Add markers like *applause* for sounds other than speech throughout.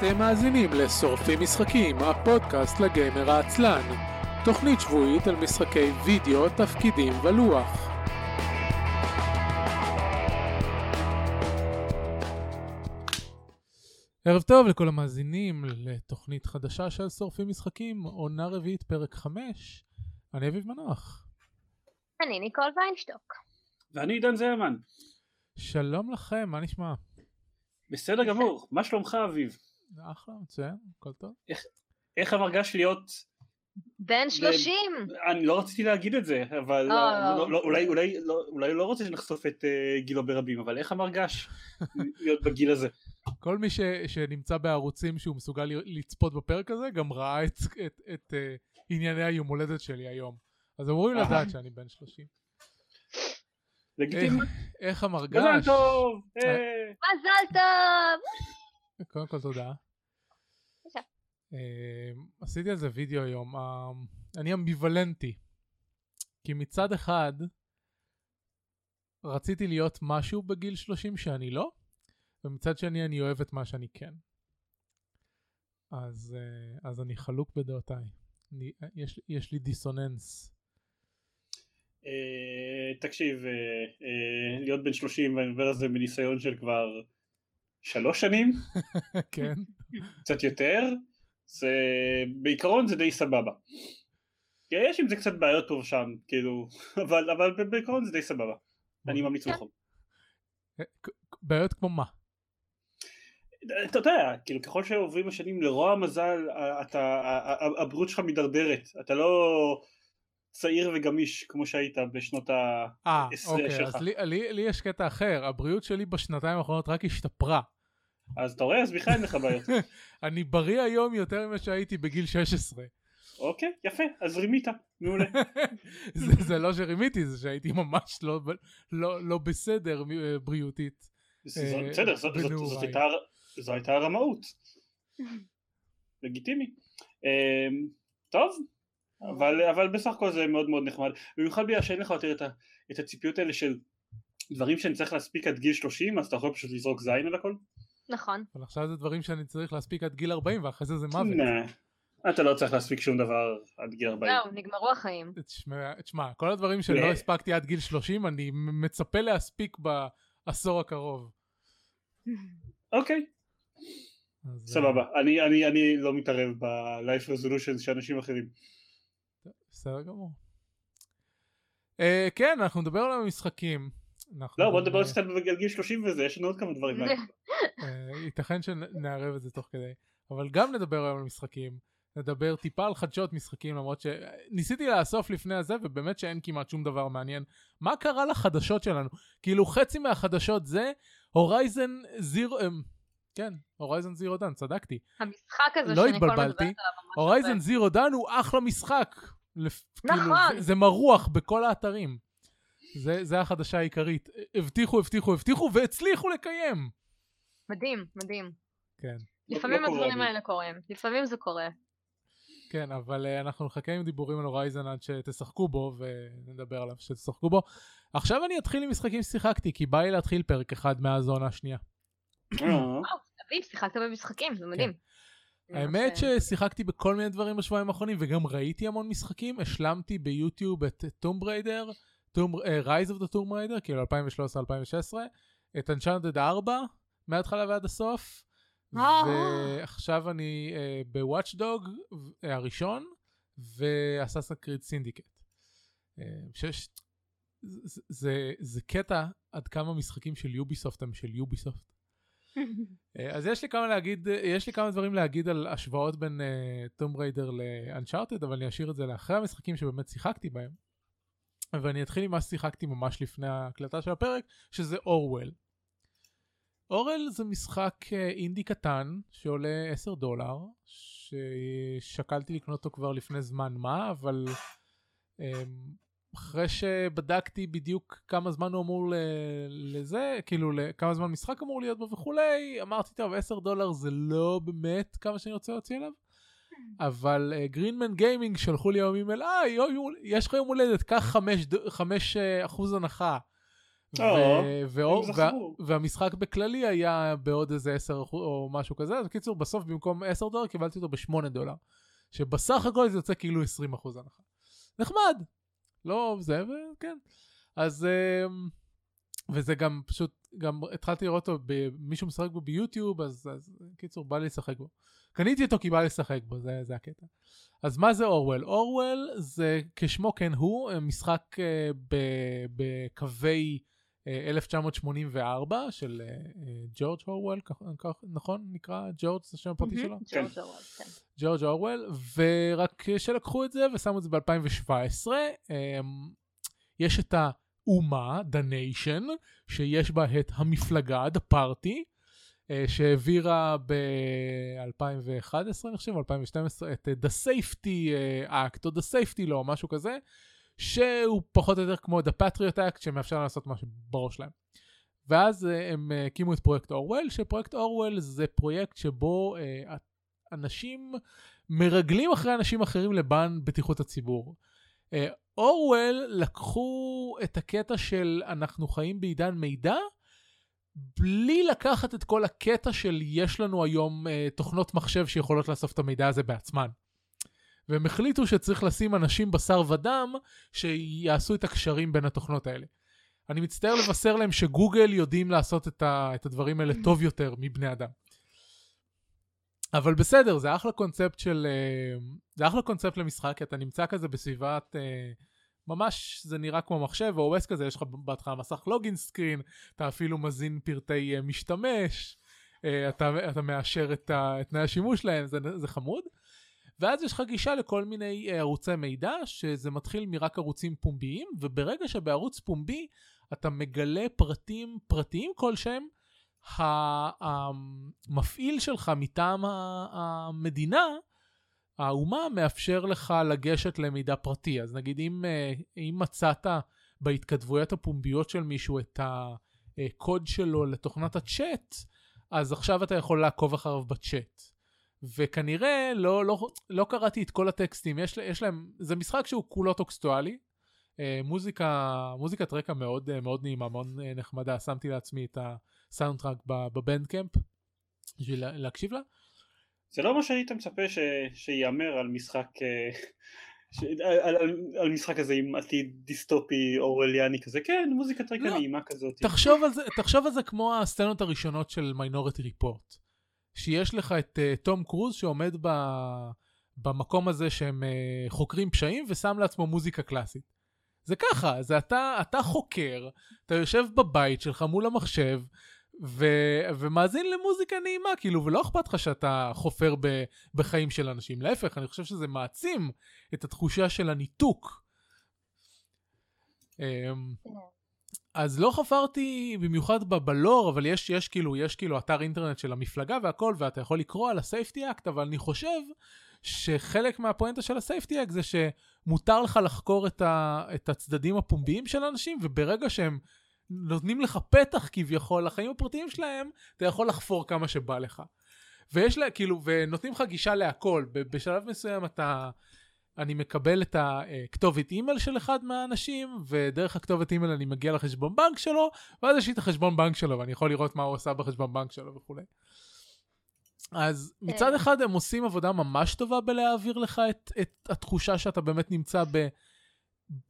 אתם מאזינים לשורפים משחקים, הפודקאסט לגיימר העצלן. תוכנית שבועית על משחקי וידאו, תפקידים ולוח. ערב טוב לכל המאזינים לתוכנית חדשה של שורפים משחקים, עונה רביעית, פרק 5. אני אביב מנוח. אני ניקול ויינשטוק. ואני עידן זרמן. שלום לכם, מה נשמע? בסדר גמור, מה שלומך אביב? אחלה, מצוין, הכל טוב. איך המרגש להיות... בן שלושים. אני לא רציתי להגיד את זה, אבל לא, לא. לא- לא- אולי אולי לא- אולי לא רוצה שנחשוף את אה, גילו ברבים, אבל איך המרגש *laughs* להיות בגיל הזה? כל מי ש, שנמצא בערוצים שהוא מסוגל ל- לצפות בפרק הזה, גם ראה את, את, את uh, ענייני היום הולדת שלי היום. אז אמורים. לדעת שאני בן 30. לגיטימי. איך, איך המרגש... מזל טוב! אה. אה. מזל טוב. קודם כל תודה. בבקשה. אה, עשיתי על זה וידאו היום. אה, אני אמביוולנטי. כי מצד אחד, רציתי להיות משהו בגיל 30 שאני לא, ומצד שני אני אוהב את מה שאני כן. אז, אה, אז אני חלוק בדעותיי. אני, יש, יש לי דיסוננס. תקשיב, להיות בן 30 ואני מדבר על זה מניסיון של כבר שלוש שנים, *laughs* כן? קצת יותר, זה בעיקרון זה די סבבה. יש עם זה קצת בעיות פה ושם, כאילו, *laughs* אבל, אבל בעיקרון זה די סבבה. אני ממליץ. בחום. אה, בעיות כמו מה? אתה יודע, כאילו ככל שעוברים השנים לרוע המזל, אתה, הבריאות שלך מידרדרת, אתה לא צעיר וגמיש כמו שהיית בשנות ה... אה, עשרה אוקיי, שלך. אז לי, לי, לי יש קטע אחר, הבריאות שלי בשנתיים האחרונות רק השתפרה. אז אתה רואה, אז בכלל אין לך בעיות. *laughs* אני בריא היום יותר ממה שהייתי בגיל 16. אוקיי, יפה, אז רימית, מעולה. *laughs* זה, זה לא שרימיתי, זה שהייתי ממש לא, לא, לא בסדר אה, בריאותית. אה, בסדר, זאת- זאת- בנעוריי. זאת הייתה- זו הייתה הרמאות. *laughs* לגיטימי. אמ, טוב, אבל אבל בסך הכל זה מאוד מאוד נחמד. במיוחד בגלל שאין לך יותר את ה- את הציפיות האלה של דברים שאני צריך להספיק עד גיל 30, אז אתה יכול פשוט לזרוק זין על הכל. נכון. אבל עכשיו זה דברים שאני צריך להספיק עד גיל 40 ואחרי זה זה מוות. נה, אתה לא צריך להספיק שום דבר עד גיל 40. זהו, נגמרו החיים. תשמע, כל הדברים שלא הספקתי עד גיל 30, אני מצפה להספיק בעשור הקרוב. אוקיי, אז, סבבה. אני- אני אני לא מתערב ב-life resolution של אנשים אחרים. בסדר גמור. אה, כן, אנחנו נדבר על המשחקים. אנחנו לא, בוא נדבר קצת על גיל 30 וזה, יש לנו עוד כמה דברים. *laughs* אה, ייתכן שנערב את זה תוך כדי. אבל גם נדבר היום על משחקים. נדבר טיפה על חדשות משחקים למרות שניסיתי לאסוף לפני הזה ובאמת שאין כמעט שום דבר מעניין. מה קרה לחדשות שלנו? כאילו חצי מהחדשות זה הורייזן זירו... אמ, כן, הורייזן זירו דן, צדקתי. המשחק הזה לא שניקול התבלבלתי. מדברת עליו הורייזן. זירו דן הוא אחלה משחק. לפ- כאילו, נכון. זה, זה מרוח בכל האתרים. זה, זה החדשה העיקרית. הבטיחו, הבטיחו, הבטיחו והצליחו לקיים. מדהים, מדהים. כן. לפעמים לא הדברים. האלה קורים. לפעמים זה קורה. כן, אבל uh, אנחנו נחכה עם דיבורים על הורייזן עד שתשחקו בו ונדבר עליו שתשחקו בו. עכשיו אני אתחיל עם משחקים ששיחקתי, כי בא לי להתחיל פרק אחד מהזונה השנייה. אה, וואו, אביב, שיחקת במשחקים, זה מדהים. זה האמת ממש- ששיחקתי בכל מיני דברים בשבועיים האחרונים, וגם ראיתי המון משחקים. השלמתי ביוטיוב את טום בריידר, Rise of the Tomb Raider, כאילו 2013-2016, את Uncharted 4, מההתחלה ועד הסוף. אה. ועכשיו אני uh, ב Watch Dogs הראשון ו Assassin's Creed Syndicate. אה, זה קטע עד כמה משחקים של Ubisoft הם של Ubisoft. אה, אז יש לי כמה להגיד, אה, יש לי כמה דברים להגיד על השוואות בין Tomb Raider ל Uncharted, אבל אני אשאיר את זה לאחרי המשחקים שבאמת שיחקתי בהם. ואני אתחיל עם מה ששיחקתי ממש לפני ההקלטה של הפרק, שזה אורוול. אורל זה משחק אה, אינדי קטן שעולה 10 דולר, ששקלתי לקנות אותו כבר לפני זמן מה, אבל אחרי שבדקתי בדיוק כמה זמן הוא אמור לזה, כאילו כמה זמן משחק אמור להיות בו וכולי, אמרתי טוב 10 דולר זה לא באמת כמה שאני רוצה להוציא עליו. אבל גרינמן גיימינג שלחו לי היום אימייל, אה, יש לך יום הולדת, קח 5 אחוז הנחה. והמשחק בכללי היה בעוד איזה 10 אחוז או משהו כזה, אז בקיצור בסוף במקום 10 דולר קיבלתי אותו ב-8 דולר. שבסך הכל זה יוצא כאילו 20 אחוז הנחה. נחמד. לא זה, וכן. אז, אמ, וזה גם פשוט, גם התחלתי לראות אותו, מישהו משחק בו ביוטיוב, אז, אז קיצור, בא לי לשחק בו. קניתי אותו כי בא לי לשחק בו, זה, זה הקטע. אז מה זה אורוול? אורוול זה כשמו כן הוא, משחק אה, בקווי 1984 של אה, אה, ג'ורג' אורוול, נכון? נקרא ג'ורג' זה השם הפרטי שלו? ג'ורג' אורוול, כן. ג'ורג' אורוול, ורק שלקחו את זה ושמו את זה ב-2017. יש את האומה, The Nation, שיש בה את המפלגה, The Party, אה, שהעבירה ב-2011, אני חושב, 2012, את אה, The Safety אה, Act, או The Safety Law, משהו כזה, שהוא פחות או יותר כמו The Patriot Act, שמאפשר לעשות מה שבראש שלהם. ואז אה, הם אה, הקימו את פרויקט אורוול, שפרויקט אורוול זה פרויקט שבו אה, אנשים מרגלים אחרי אנשים אחרים למען בטיחות הציבור. אורוול לקחו את הקטע של אנחנו חיים בעידן מידע, בלי לקחת את כל הקטע של יש לנו היום תוכנות מחשב שיכולות לאסוף את המידע הזה בעצמן. והם החליטו שצריך לשים אנשים בשר ודם שיעשו את הקשרים בין התוכנות האלה. אני מצטער לבשר להם שגוגל יודעים לעשות את, ה, את הדברים האלה טוב יותר מבני אדם. אבל בסדר, זה אחלה קונספט של... אה, זה אחלה קונספט למשחק, כי אתה נמצא כזה בסביבת... אה, ממש זה נראה כמו מחשב או OS כזה, יש לך בהתחלה מסך לוגין סקרין, אתה אפילו מזין פרטי אה, משתמש, אתה, אתה מאשר את, תנאי השימוש להם, זה, זה חמוד. ואז יש לך גישה לכל מיני אה, ערוצי מידע, שזה מתחיל מרק ערוצים פומביים, וברגע שבערוץ פומבי אתה מגלה פרטים פרטיים כלשהם, המפעיל שלך מטעם המדינה, האומה מאפשר לך לגשת למידע פרטי. אז נגיד אם, אה, אם מצאת בהתכתבויות הפומביות של מישהו את הקוד שלו לתוכנת הצ'אט, אז עכשיו אתה יכול לעקוב אחריו בצ'אט. וכנראה לא, לא, לא קראתי את כל הטקסטים, יש, יש להם, זה משחק שהוא כולו טקסטואלי, אה, מוזיקה, מוזיקת רקע מאוד, אה, מאוד נעימה, מאוד אה, נחמדה, שמתי לעצמי את ה soundtrack ב Bandcamp בשביל לה- להקשיב לה. זה לא מה שהיית מצפה ש... שיאמר על משחק ש... על, על, על משחק כזה עם עתיד דיסטופי אורליאני כזה כן מוזיקת רקע לא. נעימה כזאת תחשוב על זה, תחשוב על זה כמו הסצנות הראשונות של מיינוריטי ריפורט. שיש לך את uh, תום קרוז שעומד ב, במקום הזה שהם uh, חוקרים פשעים ושם לעצמו מוזיקה קלאסית. זה ככה, זה אתה, אתה חוקר, אתה יושב בבית שלך מול המחשב ו, ומאזין למוזיקה נעימה, כאילו, ולא אכפת לך שאתה חופר ב, בחיים של אנשים. להפך, אני חושב שזה מעצים את התחושה של הניתוק. אז לא חפרתי במיוחד ב- בלור, אבל יש, יש כאילו, יש כאילו אתר אינטרנט של המפלגה והכל, ואתה יכול לקרוא על ה Safety Act, אבל אני חושב שחלק מהפואנטה של ה Safety Act זה שמותר לך לחקור את, ה, את הצדדים הפומביים של אנשים, וברגע שהם נותנים לך פתח כביכול לחיים הפרטיים שלהם, אתה יכול לחפור כמה שבא לך. ויש לה, כאילו, ונותנים לך גישה להכל. בשלב מסוים אתה... אני מקבל את הכתובת אימייל של אחד מהאנשים, ודרך הכתובת אימייל אני מגיע לחשבון בנק שלו, ואז יש לי את החשבון בנק שלו, ואני יכול לראות מה הוא עשה בחשבון בנק שלו וכולי. אז מצד אה. אחד הם עושים עבודה ממש טובה בלהעביר לך את, את התחושה שאתה באמת נמצא ב,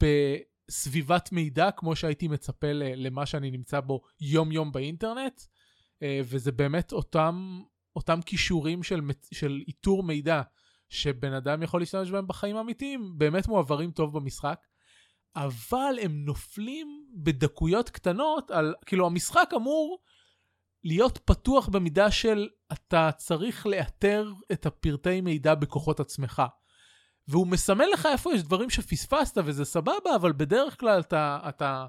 בסביבת מידע, כמו שהייתי מצפה למה שאני נמצא בו יום-יום באינטרנט, אה, וזה באמת אותם, אותם כישורים של, של איתור מידע. שבן אדם יכול להשתמש בהם בחיים האמיתיים, באמת מועברים טוב במשחק, אבל הם נופלים בדקויות קטנות על, כאילו המשחק אמור להיות פתוח במידה של אתה צריך לאתר את הפרטי מידע בכוחות עצמך. והוא מסמן לך איפה יש דברים שפספסת וזה סבבה, אבל בדרך כלל אתה, אתה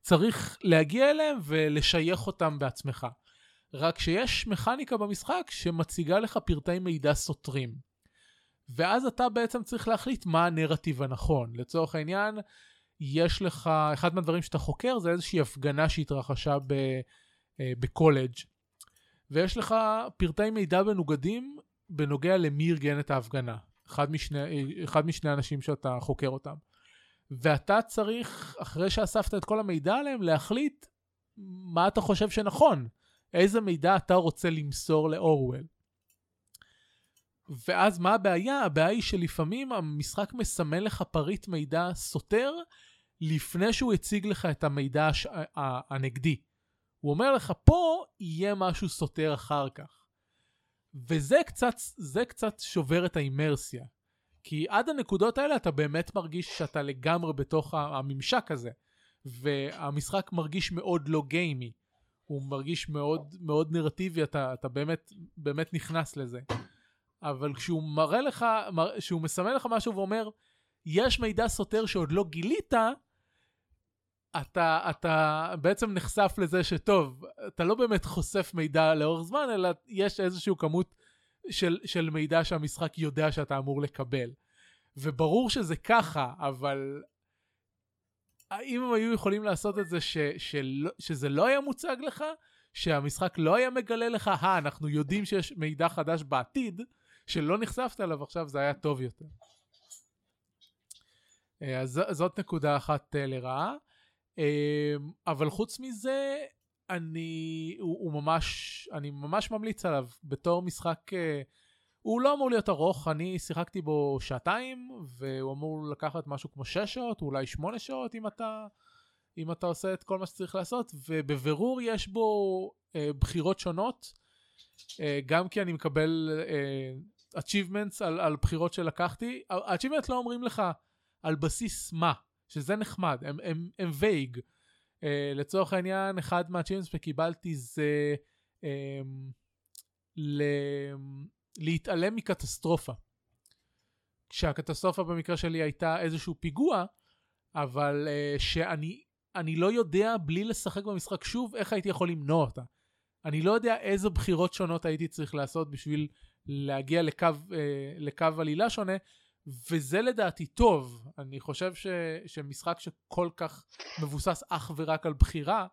צריך להגיע אליהם ולשייך אותם בעצמך. רק שיש מכניקה במשחק שמציגה לך פרטי מידע סותרים. ואז אתה בעצם צריך להחליט מה הנרטיב הנכון. לצורך העניין, יש לך, אחד מהדברים שאתה חוקר זה איזושהי הפגנה שהתרחשה ב, אה, בקולג', ויש לך פרטי מידע מנוגדים בנוגע למי ארגן את ההפגנה. אחד משני, אחד משני אנשים שאתה חוקר אותם. ואתה צריך, אחרי שאספת את כל המידע עליהם, להחליט מה אתה חושב שנכון, איזה מידע אתה רוצה למסור לאורוול. ואז מה הבעיה? הבעיה היא שלפעמים המשחק מסמן לך פריט מידע סותר לפני שהוא הציג לך את המידע הש... הנגדי. הוא אומר לך, פה יהיה משהו סותר אחר כך. וזה קצת, קצת שובר את האימרסיה. כי עד הנקודות האלה אתה באמת מרגיש שאתה לגמרי בתוך הממשק הזה. והמשחק מרגיש מאוד לא גיימי. הוא מרגיש מאוד מאוד נרטיבי, אתה, אתה באמת, באמת נכנס לזה. אבל כשהוא מראה לך, כשהוא מסמן לך משהו ואומר, יש מידע סותר שעוד לא גילית, אתה, אתה בעצם נחשף לזה שטוב, אתה לא באמת חושף מידע לאורך זמן, אלא יש איזושהי כמות של, של מידע שהמשחק יודע שאתה אמור לקבל. וברור שזה ככה, אבל האם הם היו יכולים לעשות את זה ש, של, שזה לא היה מוצג לך? שהמשחק לא היה מגלה לך, אה, אנחנו יודעים שיש מידע חדש בעתיד, שלא נחשפת אליו עכשיו, זה היה טוב יותר. אה, אז זאת נקודה אחת אה, לרעה. אה, אבל חוץ מזה, אני, הוא, הוא ממש, אני ממש ממליץ עליו בתור משחק, הוא לא אמור להיות ארוך, אני שיחקתי בו שעתיים, והוא אמור לקחת משהו כמו שש שעות, אולי שמונה שעות אם אתה, אם אתה עושה את כל מה שצריך לעשות, ובבירור יש בו אה, בחירות שונות, אה, גם כי אני מקבל אה, achievements על, על בחירות שלקחתי, ה-achievements לא אומרים לך על בסיס מה, שזה נחמד, הם, הם, הם וייג. Uh, לצורך העניין, אחד מה-achievements שקיבלתי זה um, ל... להתעלם מקטסטרופה. כשהקטסטרופה במקרה שלי הייתה איזשהו פיגוע, אבל uh, שאני לא יודע בלי לשחק במשחק שוב איך הייתי יכול למנוע אותה. אני לא יודע איזה בחירות שונות הייתי צריך לעשות בשביל להגיע לקו, אה, לקו עלילה שונה, וזה לדעתי טוב. אני חושב ש, שמשחק שכל כך מבוסס אך ורק על בחירה,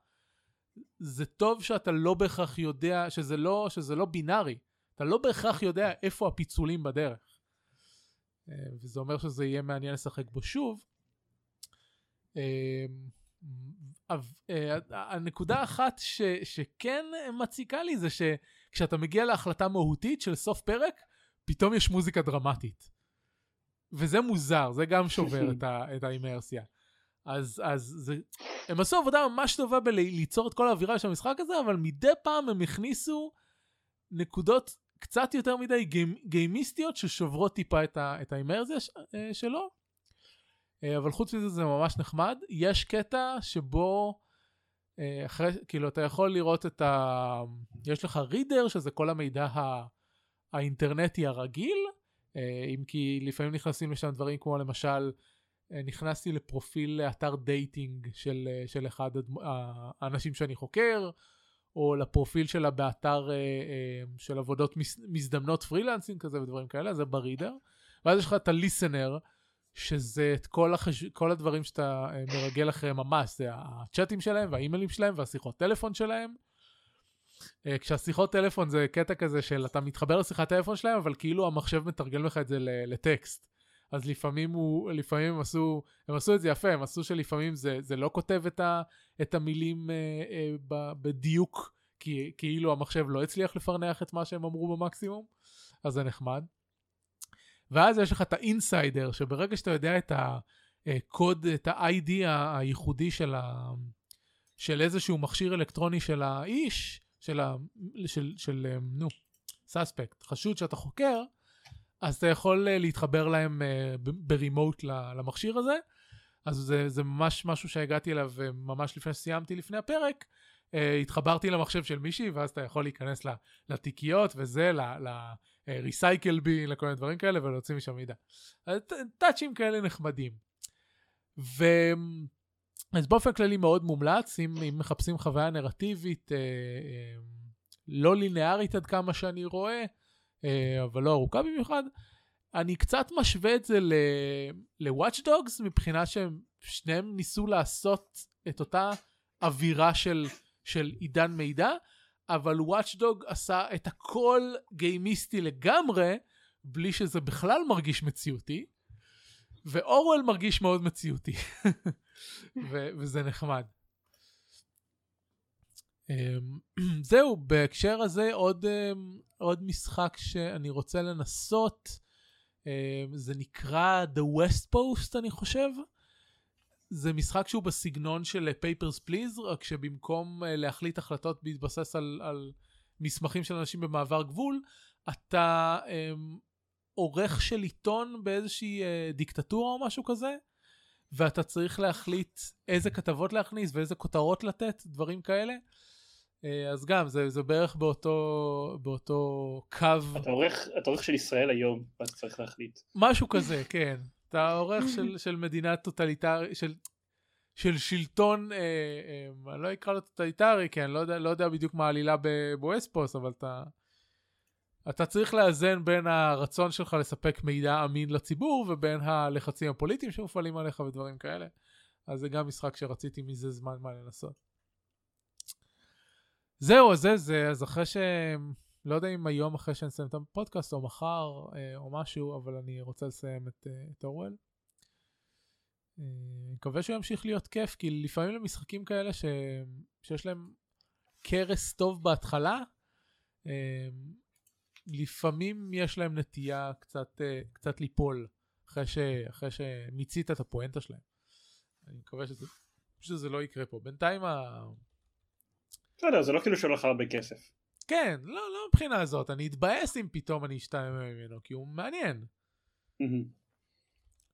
זה טוב שאתה לא בהכרח יודע, שזה לא, שזה לא בינארי. אתה לא בהכרח יודע איפה הפיצולים בדרך. אה, וזה אומר שזה יהיה מעניין לשחק בו שוב. אה, הנקודה האחת ש, שכן מציקה לי זה שכשאתה מגיע להחלטה מהותית של סוף פרק, פתאום יש מוזיקה דרמטית. וזה מוזר, זה גם שובר את, ה, את האימרסיה. אז, אז זה, הם עשו עבודה ממש טובה בליצור את כל האווירה של המשחק הזה, אבל מדי פעם הם הכניסו נקודות קצת יותר מדי גיימ, גיימיסטיות ששוברות טיפה את, ה, את האימרסיה אה, שלו. אה, אבל חוץ מזה זה ממש נחמד. יש קטע שבו, אה, אחרי, כאילו אתה יכול לראות את ה... יש לך Reader שזה כל המידע הא... האינטרנטי הרגיל, אה, אם כי לפעמים נכנסים לשם דברים כמו למשל, נכנסתי לפרופיל אתר dating של, של אחד האנשים שאני חוקר, או לפרופיל שלה באתר של עבודות מזדמנות freelancing כזה ודברים כאלה, זה ב Reader. ואז יש לך את ה Listener, שזה את כל, החש... כל הדברים שאתה אה, מרגל אחריהם ממש, זה הצ'אטים שלהם והאימיילים שלהם והשיחות טלפון שלהם. אה, כשהשיחות טלפון זה קטע כזה של אתה מתחבר לשיחת טלפון שלהם, אבל כאילו המחשב מתרגם לך את זה לטקסט. אז לפעמים הוא, לפעמים הם עשו, הם עשו את זה יפה, הם עשו שלפעמים זה, זה לא כותב את, ה, את המילים אה, אה, ב, בדיוק, כי כאילו המחשב לא הצליח לפרנח את מה שהם אמרו במקסימום, אז זה נחמד. ואז יש לך את האינסיידר, שברגע שאתה יודע את הקוד, את ה-ID הייחודי של, ה... של איזשהו מכשיר אלקטרוני של האיש, של, ה... של, של נו, סאספקט, חשוד שאתה חוקר, אז אתה יכול אה, להתחבר להם אה, ברימוט למכשיר הזה. אז זה, זה ממש משהו שהגעתי אליו אה, ממש לפני שסיימתי לפני הפרק. התחברתי למחשב של מישהי, ואז אתה יכול להיכנס לתיקיות וזה, ריסייקל בי, לכל מיני דברים כאלה, ולהוציא משם מידע. טאצ'ים כאלה נחמדים. ו... אז באופן כללי מאוד מומלץ, אם, אם מחפשים חוויה נרטיבית אה, אה, לא לינארית עד כמה שאני רואה, אה, אבל לא ארוכה במיוחד, אני קצת משווה את זה ל-Watch Dogs מבחינה שהם שניהם ניסו לעשות את אותה אווירה של, של עידן מידע, אבל וואצ'דוג עשה את הכל גיימיסטי לגמרי, בלי שזה בכלל מרגיש מציאותי. ואורוול מרגיש מאוד מציאותי, *laughs* ו- וזה נחמד. אמ, *clears throat* זהו, בהקשר הזה עוד, אמ, עוד משחק שאני רוצה לנסות, אמ, זה נקרא The West Post אני חושב. זה משחק שהוא בסגנון של Papers Please, רק שבמקום אה, להחליט החלטות בהתבסס על, על מסמכים של אנשים במעבר גבול, אתה אמ, עורך של עיתון באיזושהי אה, דיקטטורה או משהו כזה, ואתה צריך להחליט איזה כתבות להכניס ואיזה כותרות לתת, דברים כאלה. אה, אז גם, זה, זה בערך באותו, באותו קו. אתה עורך, אתה עורך של ישראל היום, ואתה צריך להחליט. משהו כזה, כן. אתה עורך של, של מדינה טוטליטרית, של, של שלטון, אה, אה, אני לא אקרא לו טוטליטרי, כי אני לא יודע, לא יודע בדיוק מה העלילה ב Westport, אבל אתה, אתה צריך לאזן בין הרצון שלך לספק מידע אמין לציבור, ובין הלחצים הפוליטיים שמופעלים עליך ודברים כאלה. אז זה גם משחק שרציתי מזה זמן מה לנסות. זהו, זה זה, אז אחרי ש... לא יודע אם היום אחרי שאני אסיים את הפודקאסט או מחר אה, או משהו, אבל אני רוצה לסיים את, אה, את אורוול. אני אה, מקווה שהוא ימשיך להיות כיף, כי לפעמים למשחקים כאלה ש... שיש להם קרס טוב בהתחלה, לפעמים יש להם נטייה קצת, קצת ליפול אחרי, ש... אחרי שמיצית את הפואנטה שלהם. אני מקווה שזה, שזה לא יקרה פה. בינתיים ה... בסדר, זה לא כאילו שהולך הרבה כסף. כן, לא, לא מבחינה הזאת, אני אתבאס אם פתאום אני אשתעמם ממנו, כי הוא מעניין.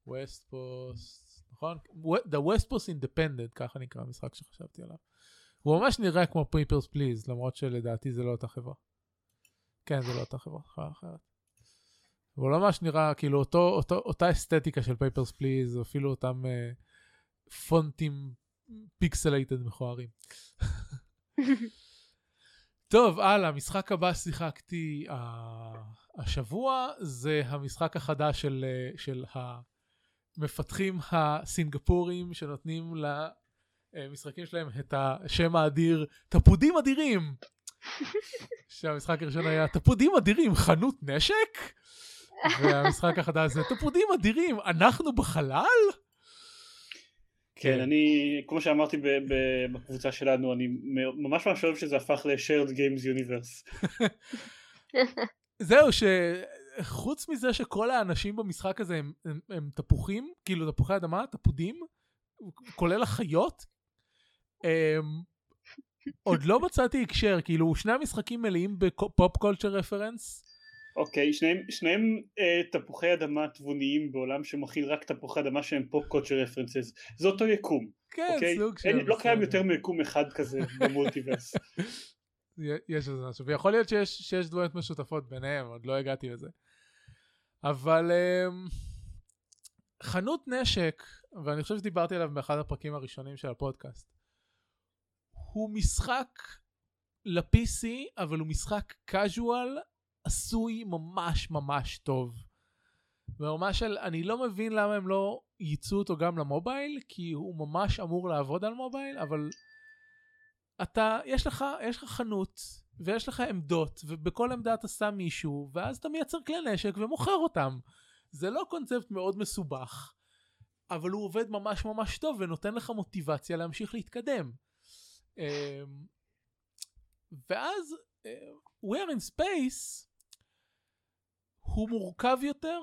ווסט פוסט, נכון? The Westport Independent, ככה נקרא המשחק שחשבתי עליו. הוא ממש נראה כמו Papers Please, למרות שלדעתי זה לא אותה חברה. כן, זה לא אותה חברה, חברה אחרת. הוא לא ממש נראה כאילו אותו, אותו, אותה אסתטיקה של Papers Please, אפילו אותם אה, פונטים pixelated מכוערים. *laughs* טוב, הלאה, המשחק הבא שיחקתי אה, השבוע, זה המשחק החדש של, uh, של המפתחים הסינגפורים שנותנים למשחקים שלהם את השם האדיר, תפודים אדירים. שהמשחק הראשון היה תפודים אדירים, חנות נשק? והמשחק החדש זה תפודים אדירים, אנחנו בחלל? כן, אני, כמו שאמרתי בקבוצה שלנו, אני ממש ממש אוהב שזה הפך ל-shared games universe. זהו, שחוץ מזה שכל האנשים במשחק הזה הם, הם, הם תפוחים, כאילו תפוחי אדמה, תפודים, כולל החיות, הם, עוד לא מצאתי הקשר, כאילו שני המשחקים מלאים ב pop culture reference, אוקיי, שניהם, שניהם אה, תפוחי אדמה תבוניים בעולם שמכיל רק תפוחי אדמה שהם pop culture references. זה אותו יקום. כן, אוקיי? סוג של... לא קיים יותר מיקום אחד כזה *laughs* ב multiverse. יש לזה משהו, ויכול להיות שיש, שיש דמויות משותפות ביניהם, עוד לא הגעתי לזה. אבל um, חנות נשק, ואני חושב שדיברתי עליו באחד הפרקים הראשונים של הפודקאסט, הוא משחק ל-PC, אבל הוא משחק casual עשוי ממש ממש טוב. ברמה של אני לא מבין למה הם לא ייצאו אותו גם למובייל, כי הוא ממש אמור לעבוד על מובייל, אבל אתה, יש לך, יש לך חנות, ויש לך עמדות, ובכל עמדה אתה שם מישהו, ואז אתה מייצר כלי נשק ומוכר אותם. זה לא קונספט מאוד מסובך, אבל הוא עובד ממש ממש טוב ונותן לך מוטיבציה להמשיך להתקדם. אמ, ואז, אה, We're in Space הוא מורכב יותר.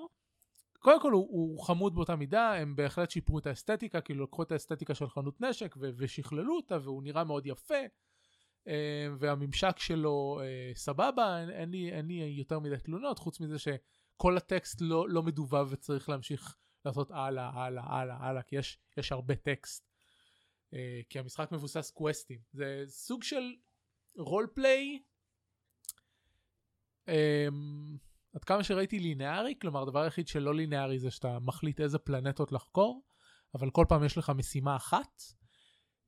קודם כל הוא, הוא חמוד באותה מידה, הם בהחלט שיפרו את האסתטיקה, כאילו לקחו את האסתטיקה של חנות נשק ו- ושכללו אותה והוא נראה מאוד יפה. אה, והממשק שלו אה, סבבה, אין, אין, לי, אין לי יותר מדי תלונות, חוץ מזה שכל הטקסט לא, לא מדובב וצריך להמשיך לעשות הלאה, הלאה, הלאה, הלאה, כי יש, יש הרבה טקסט. אה, כי המשחק מבוסס קווסטים. זה סוג של רול פליי. עד כמה שראיתי לינארי, כלומר הדבר היחיד שלא לינארי זה שאתה מחליט איזה פלנטות לחקור, אבל כל פעם יש לך משימה אחת.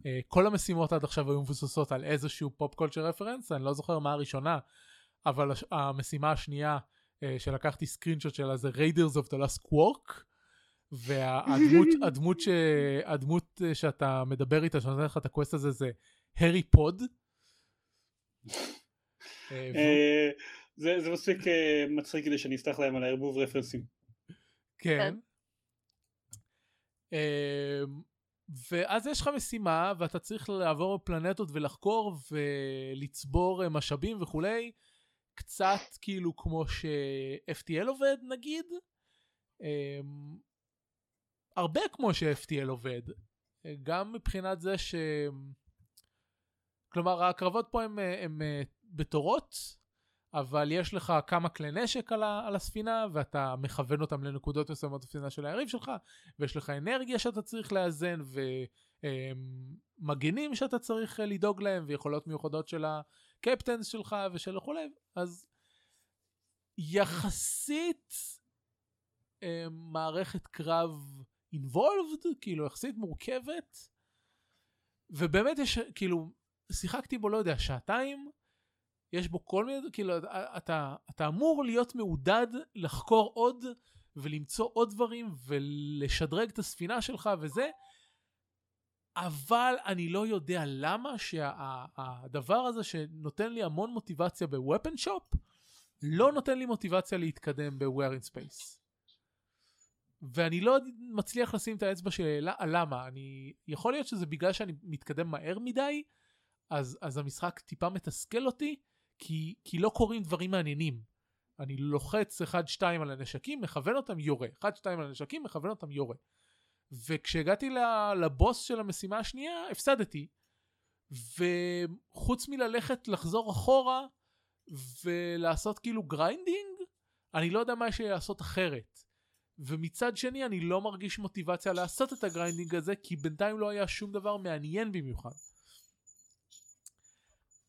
אה, כל המשימות עד עכשיו היו מבוססות על איזשהו pop culture reference, אני לא זוכר מה הראשונה, אבל המשימה השנייה אה, שלקחתי screenshot שלה זה Raiders of the Last Quark, והדמות *laughs* הדמות ש, הדמות אה, שאתה מדבר איתה, שנותן לך את ה quest הזה זה הרי פוד. זה, זה מספיק אה, מצחיק כדי שאני אפתח להם על הערבוב רפרנסים. כן. אמ, ואז יש לך משימה ואתה צריך לעבור פלנטות ולחקור ולצבור אה, משאבים וכולי. קצת כאילו כמו ש-FTL עובד נגיד. אמ, הרבה כמו ש-FTL עובד. גם מבחינת זה ש... כלומר הקרבות פה הם, הם אה, בתורות, אבל יש לך כמה כלי נשק על, ה, על הספינה ואתה מכוון אותם לנקודות מסוימות בספינה של היריב שלך ויש לך אנרגיה שאתה צריך לאזן ומגנים שאתה צריך אה, לדאוג להם ויכולות מיוחדות של הקפטנס שלך ושל וכולי אז יחסית אה, מערכת קרב involved כאילו יחסית מורכבת ובאמת יש כאילו שיחקתי בו לא יודע שעתיים יש בו כל מיני, כאילו, אתה, אתה אמור להיות מעודד לחקור עוד ולמצוא עוד דברים ולשדרג את הספינה שלך וזה, אבל אני לא יודע למה שהדבר שה, הזה שנותן לי המון מוטיבציה בוופן שופ, לא נותן לי מוטיבציה להתקדם ב-Where in Space. ואני לא מצליח לשים את האצבע על למה, אני, יכול להיות שזה בגלל שאני מתקדם מהר מדי, אז, אז המשחק טיפה מתסכל אותי, כי, כי לא קורים דברים מעניינים. אני לוחץ 1-2 על הנשקים, מכוון אותם, יורה. 1-2 על הנשקים, מכוון אותם, יורה. וכשהגעתי לבוס של המשימה השנייה, הפסדתי. וחוץ מללכת לחזור אחורה ולעשות כאילו grinding, אני לא יודע מה יש לי לעשות אחרת. ומצד שני אני לא מרגיש מוטיבציה לעשות את ה grinding הזה כי בינתיים לא היה שום דבר מעניין במיוחד.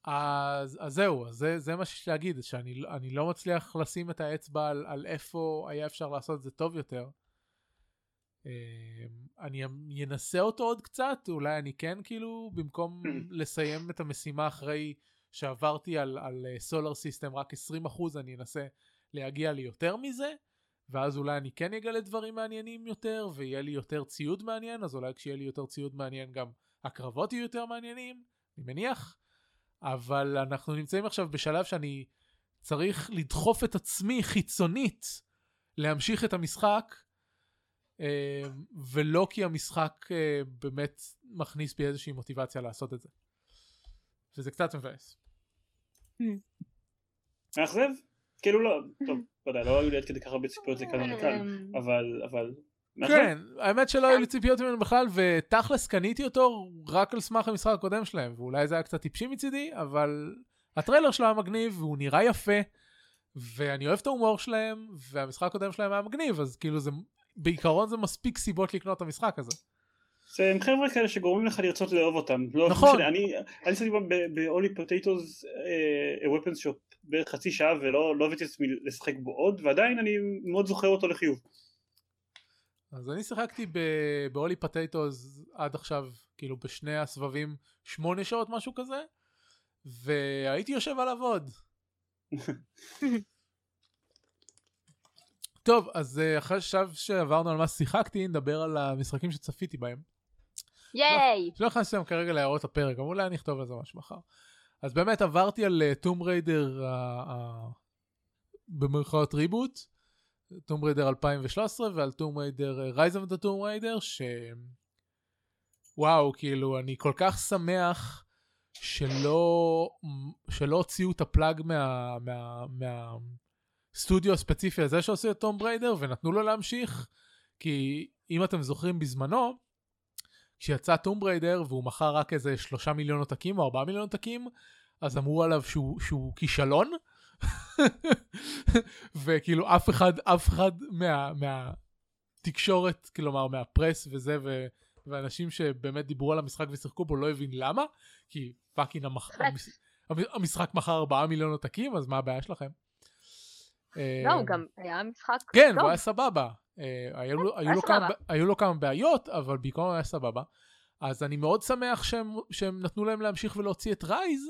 אז, אז זהו, זה, זה מה שיש להגיד, שאני לא מצליח לשים את האצבע על, על איפה היה אפשר לעשות את זה טוב יותר. אמ, אני אנסה אותו עוד קצת, אולי אני כן כאילו, במקום *clears throat* לסיים את המשימה אחרי שעברתי על, על סולר סיסטם רק 20% אני אנסה להגיע לי יותר מזה, ואז אולי אני כן אגלה דברים מעניינים יותר, ויהיה לי יותר ציוד מעניין, אז אולי כשיהיה לי יותר ציוד מעניין גם הקרבות יהיו יותר מעניינים, אני מניח. אבל אנחנו נמצאים עכשיו בשלב שאני צריך לדחוף את עצמי חיצונית להמשיך את המשחק, אה, ולא כי המשחק אה, באמת מכניס בי איזושהי מוטיבציה לעשות את זה. וזה קצת מבאס. מאכזב? כאילו לא, טוב, לא יודע, לא היו לי עד כדי כך הרבה ציפיות לכאן אבל, אבל כן, האמת שלא היו לי ציפיות ממנו בכלל, ותכלס קניתי אותו רק על סמך המשחק הקודם שלהם, ואולי זה היה קצת טיפשי מצידי, אבל הטריילר שלו היה מגניב, והוא נראה יפה, ואני אוהב את ההומור שלהם, והמשחק הקודם שלהם היה מגניב, אז כאילו זה, בעיקרון זה מספיק סיבות לקנות את המשחק הזה. זה הם חבר'ה כאלה שגורמים לך לרצות לאהוב אותם. לא נכון. אני עשיתי ב-Only Potatoes uh, Weapons Shop בערך חצי שעה ולא לא הבאתי את עצמי לשחק בו עוד, ועדיין אני מאוד זוכר אותו לחיוב. אז אני שיחקתי בהולי פטטוס עד עכשיו, כאילו בשני הסבבים שמונה שעות משהו כזה, והייתי יושב עליו עוד. *laughs* טוב, אז אה, עכשיו שעברנו על מה ששיחקתי, נדבר על המשחקים שצפיתי בהם. ייי! שלא נכנסתי להם כרגע להערות הפרק, אבל אולי אני אכתוב על זה משהו מחר. אז באמת עברתי על טום ריידר במרכאות reboot. Tomb Raider 2013 ועל Tomb Raider Rise of the Tomb Raider. וואו כאילו אני כל כך שמח שלא שלא הוציאו את ה plug מה, מה, מהסטודיו הספציפי הזה שעושה את Tomb Raider ונתנו לו להמשיך כי אם אתם זוכרים בזמנו כשיצא Tomb Raider והוא מכר רק איזה שלושה מיליון עותקים או ארבעה מיליון עותקים אז אמרו עליו שהוא, שהוא כישלון וכאילו אף אחד, אף אחד מה, מהתקשורת, כלומר מהפרס וזה, ו, ואנשים שבאמת דיברו על המשחק ושיחקו בו לא הבין למה, כי fucking המח... המשחק מכר 4 מיליון עותקים, אז מה הבעיה שלכם? לא, הוא גם היה משחק כן, הוא היה סבבה. אה, היו, לו כמה, בעיות, אבל בעיקר הוא היה סבבה. אז אני מאוד שמח שהם נתנו להם להמשיך ולהוציא את רייז,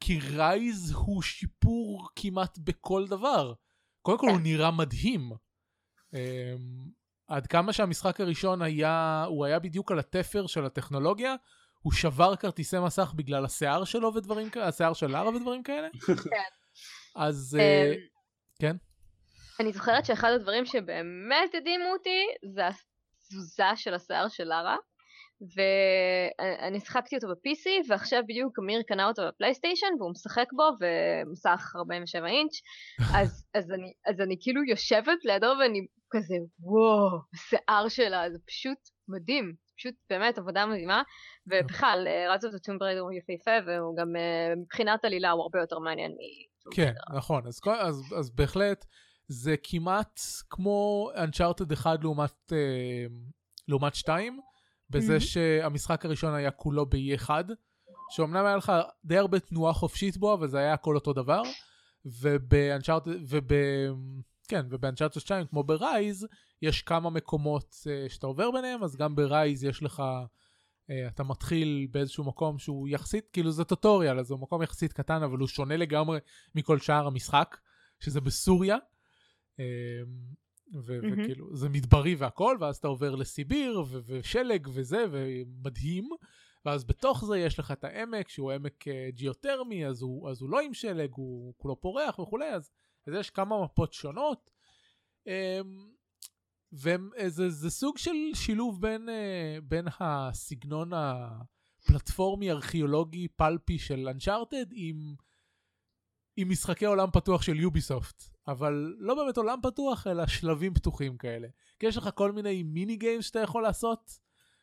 כי רייז הוא שיפור כמעט בכל דבר. קודם כל הוא נראה מדהים. Um, עד כמה שהמשחק הראשון היה, הוא היה בדיוק על התפר של הטכנולוגיה, הוא שבר כרטיסי מסך בגלל השיער שלו ודברים כאלה, השיער של לארה ודברים כאלה. *laughs* כן. אז uh, כן. אני זוכרת שאחד הדברים שבאמת הדהימו אותי זה התזוזה של השיער של לארה. ואני שיחקתי אותו ב-PC, ועכשיו בדיוק אמיר קנה אותו בפלייסטיישן, והוא משחק בו, ומסך 47 אינץ', *laughs* אז, אז, אני, אז אני כאילו יושבת לידו ואני כזה, וואו, השיער שלה, זה פשוט מדהים, פשוט באמת עבודה מדהימה, ובכלל, רץ אותו טום בריידר הוא יפהפה, והוא גם מבחינת עלילה הוא הרבה יותר מעניין מ... כן, נכון, אז, אז, אז בהחלט, זה כמעט כמו Uncharted 1 לעומת, אה, לעומת 2, בזה mm-hmm. שהמשחק הראשון היה כולו ב-E1, שאומנם היה לך די הרבה תנועה חופשית בו, אבל זה היה הכל אותו דבר, וב Uncharted, וב... כן, וב Uncharted 2, כמו ב Rise, יש כמה מקומות אה, שאתה עובר ביניהם, אז גם ב Rise יש לך, אה, אתה מתחיל באיזשהו מקום שהוא יחסית, כאילו זה tutorial, אז הוא מקום יחסית קטן, אבל הוא שונה לגמרי מכל שאר המשחק, שזה בסוריה. Uh, ו- mm-hmm. וכאילו זה מדברי והכל ואז אתה עובר לסיביר ו- ושלג וזה ומדהים. ואז בתוך זה יש לך את העמק שהוא עמק uh, ג'יאותרמי אז הוא, אז הוא לא עם שלג הוא כולו פורח וכולי אז, אז יש כמה מפות שונות. um, וזה זה סוג של שילוב בין, uh, בין הסגנון הפלטפורמי ארכיאולוגי פלפי של אנצ'ארטד עם, עם משחקי עולם פתוח של Ubisoft אבל לא באמת עולם פתוח, אלא שלבים פתוחים כאלה. כי יש לך כל מיני mini games שאתה יכול לעשות,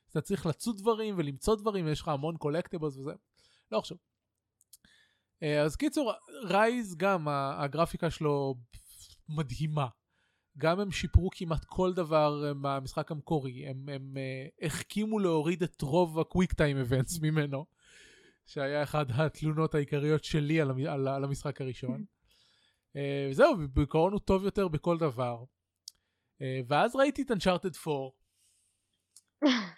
אתה צריך לצוד דברים ולמצוא דברים, ויש לך המון collectibles וזה. לא עכשיו. אה, אז קיצור, Rise גם, הגרפיקה שלו מדהימה. גם הם שיפרו כמעט כל דבר אה, מהמשחק המקורי, הם, הם אה, החכימו להוריד את רוב ה quick time events ממנו, שהיה אחד התלונות העיקריות שלי על, על, על המשחק הראשון. אה, זהו, בעיקרון הוא טוב יותר בכל דבר. אה, ואז ראיתי את Uncharted 4. *laughs*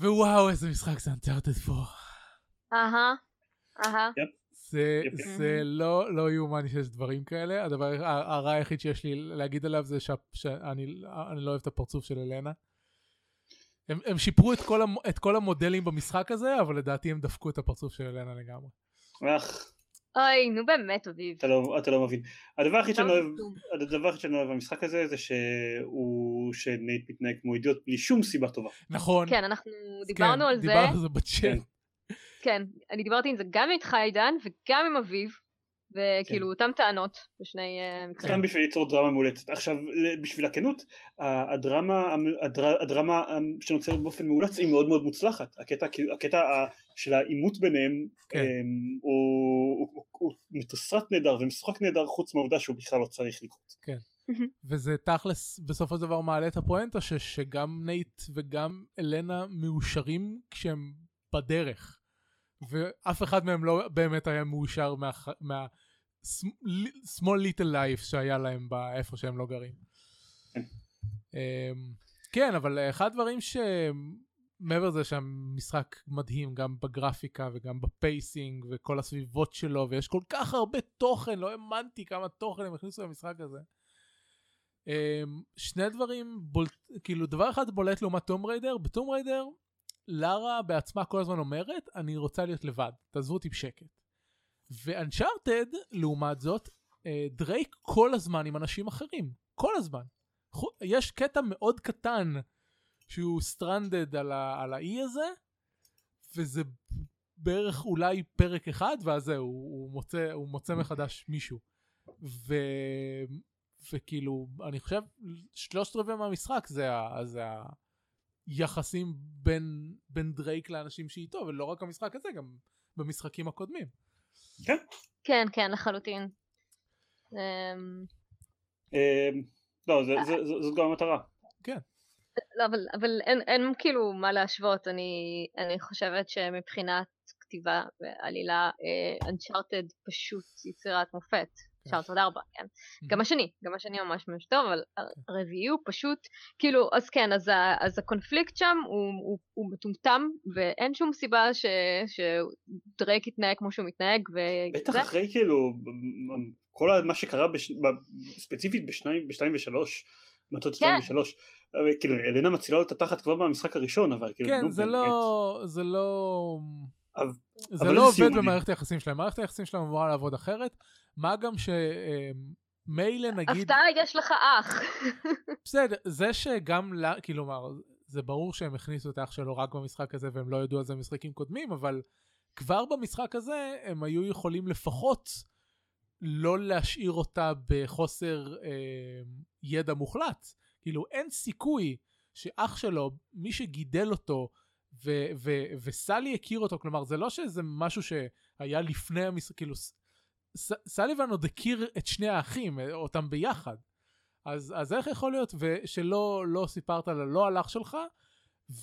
ווואו, איזה משחק זה Uncharted 4. אהה, אהה. זה, זה לא, לא יאומן שיש דברים כאלה, הדבר הרע היחיד שיש לי להגיד עליו זה שאני לא אוהב את הפרצוף של אלנה. הם, הם שיפרו את כל, המ, את כל המודלים במשחק הזה, אבל לדעתי הם דפקו את הפרצוף של אלנה לגמרי. אוי, נו באמת, אביב. אתה לא, אתה לא מבין. הדבר היחיד שאני אוהב, הדבר היחיד שאני אוהב במשחק הזה, זה שהוא, שנייט מתנהג כמו אידיוט בלי שום סיבה טובה. נכון. כן, אנחנו דיברנו כן, על זה. דיברנו על זה בצ'אט. כן. כן, אני דיברתי עם זה גם איתך עידן, וגם עם אביב, וכאילו כן. אותם טענות בשני uh, מקרים. גם בשביל ליצור דרמה מאולצת. עכשיו, בשביל הכנות, הדרמה, הדר, הדרמה שנוצרת באופן מאולץ היא מאוד מאוד מוצלחת. הקטע, הקטע של העימות ביניהם כן. אמ, הוא, הוא, הוא, הוא מתוסרט נהדר ומשחק נהדר חוץ מהעובדה שהוא בכלל לא צריך לקרות. כן. וזה תכלס בסופו של דבר מעלה את הפואנטה ש, שגם נייט וגם אלנה מאושרים כשהם בדרך. ואף אחד מהם לא באמת היה מאושר מה, small little life שהיה להם באי פה שהם לא גרים. אמ, כן, אבל אחד הדברים שמעבר לזה שהמשחק מדהים גם בגרפיקה וגם ב pacing וכל הסביבות שלו ויש כל כך הרבה תוכן, לא האמנתי כמה תוכן הם הכניסו למשחק הזה. אמ, שני דברים, בול, כאילו דבר אחד בולט לעומת Tomb Raider, ב Tomb Raider לארה בעצמה כל הזמן אומרת, אני רוצה להיות לבד, תעזבו אותי בשקט. ו Uncharted, לעומת זאת, אה, דרייק כל הזמן עם אנשים אחרים. כל הזמן. יש קטע מאוד קטן שהוא stranded על, על האי הזה, וזה בערך אולי פרק אחד, ואז זהו, הוא מוצא, הוא מוצא מחדש מישהו. ו... וכאילו, אני חושב, שלושת רבעי מהמשחק זה, ה... זה היחסים בין, בין דרייק לאנשים שאיתו, ולא רק המשחק הזה, גם במשחקים הקודמים. כן. כן, כן, לחלוטין. אמ, אמ, לא, זאת גם המטרה. כן. לא, אבל, אבל אין, אין כאילו מה להשוות, אני, אני חושבת שמבחינת כתיבה ועלילה, אנצ'ארטד uh, פשוט יצירת מופת. שארטרד 4, כן. גם השני, גם השני ממש ממש טוב, אבל הרביעי הוא פשוט, כאילו, אז כן, אז, ה, אז הקונפליקט שם הוא, הוא, הוא מטומטם, ואין שום סיבה ש, שדרייק יתנהג כמו שהוא מתנהג, וזה. בטח אחרי כאילו, כל מה שקרה בש, ספציפית בשניים, בשתיים ושלוש, מטות שתיים כן. ושלוש, כאילו, אלנה מצילה לו את התחת כבר במשחק הראשון, אבל כאילו, כן, זה לא, זה לא... זה לא עובד במערכת היחסים שלהם, מערכת היחסים שלהם אמורה לעבוד אחרת, מה גם ש... אמ, מילא נגיד... הפתעה, יש לך אח. *laughs* בסדר, זה שגם, כלומר, זה ברור שהם הכניסו את האח שלו רק במשחק הזה והם לא ידעו על זה במשחקים קודמים, אבל כבר במשחק הזה הם היו יכולים לפחות לא להשאיר אותה בחוסר אה, ידע מוחלט. כאילו, אין סיכוי שאח שלו, מי שגידל אותו, ו- ו- וסלי הכיר אותו, כלומר, זה לא שזה משהו שהיה לפני המשחק, כאילו, ס- סליבן עוד הכיר את שני האחים, אותם ביחד. אז, אז איך יכול להיות שלא לא סיפרת לא על אח שלך,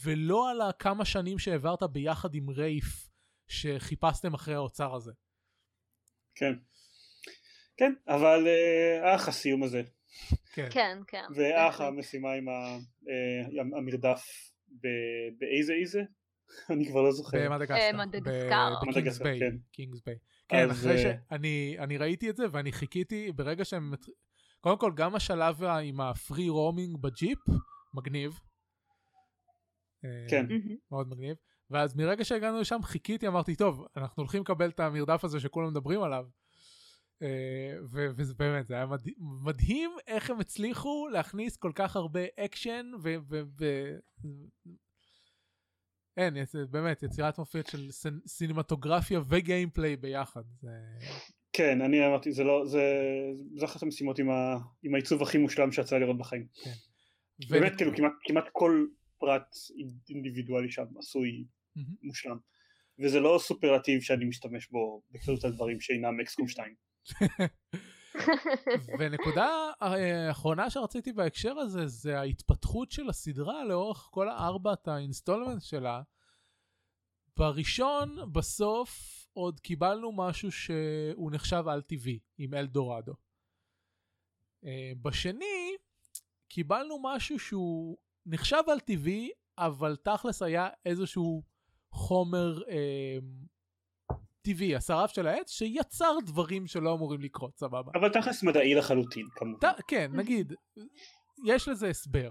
ולא על הכמה שנים שהעברת ביחד עם רייף, שחיפשתם אחרי האוצר הזה? כן. כן, אבל אה, אה הסיום הזה. כן, כן. כן. ואה המשימה עם אה, המרדף באיזה איזה? *laughs* אני כבר לא זוכר. במדגסקר. ב King's Bay. King's Bay. כן, אחרי שאני ראיתי את זה ואני חיכיתי ברגע שהם... קודם כל, גם השלב עם ה free roaming בג'יפ, מגניב. כן. מאוד מגניב. ואז מרגע שהגענו לשם חיכיתי, אמרתי, טוב, אנחנו הולכים לקבל את המרדף הזה שכולם מדברים עליו. וזה באמת, זה היה מדהים איך הם הצליחו להכניס כל כך הרבה אקשן ו... אין, באמת יצירת מופת של סינמטוגרפיה ו gameplay ביחד. כן, אני אמרתי, זה לא, זה, זה אחת המשימות עם, ה, עם העיצוב הכי מושלם שיצא לראות בחיים. כן. באמת, ו... כאילו, כמעט, כמעט כל פרט אינדיבידואלי שם עשוי mm-hmm. מושלם. וזה לא סופרלטיב שאני משתמש בו בכללות הדברים שאינם XCOM 2. ונקודה אה, אחרונה שרציתי בהקשר הזה זה ההתפתחות של הסדרה לאורך כל הארבעת ה installment שלה. בראשון בסוף עוד קיבלנו משהו שהוא נחשב על טבעי עם אלדורדו. אה, בשני קיבלנו משהו שהוא נחשב על טבעי אבל תכלס היה איזשהו חומר אה, טבעי, השרף של העץ, שיצר דברים שלא אמורים לקרות, סבבה. אבל תכלס מדעי לחלוטין, כמובן. ת, כן, נגיד, יש לזה הסבר.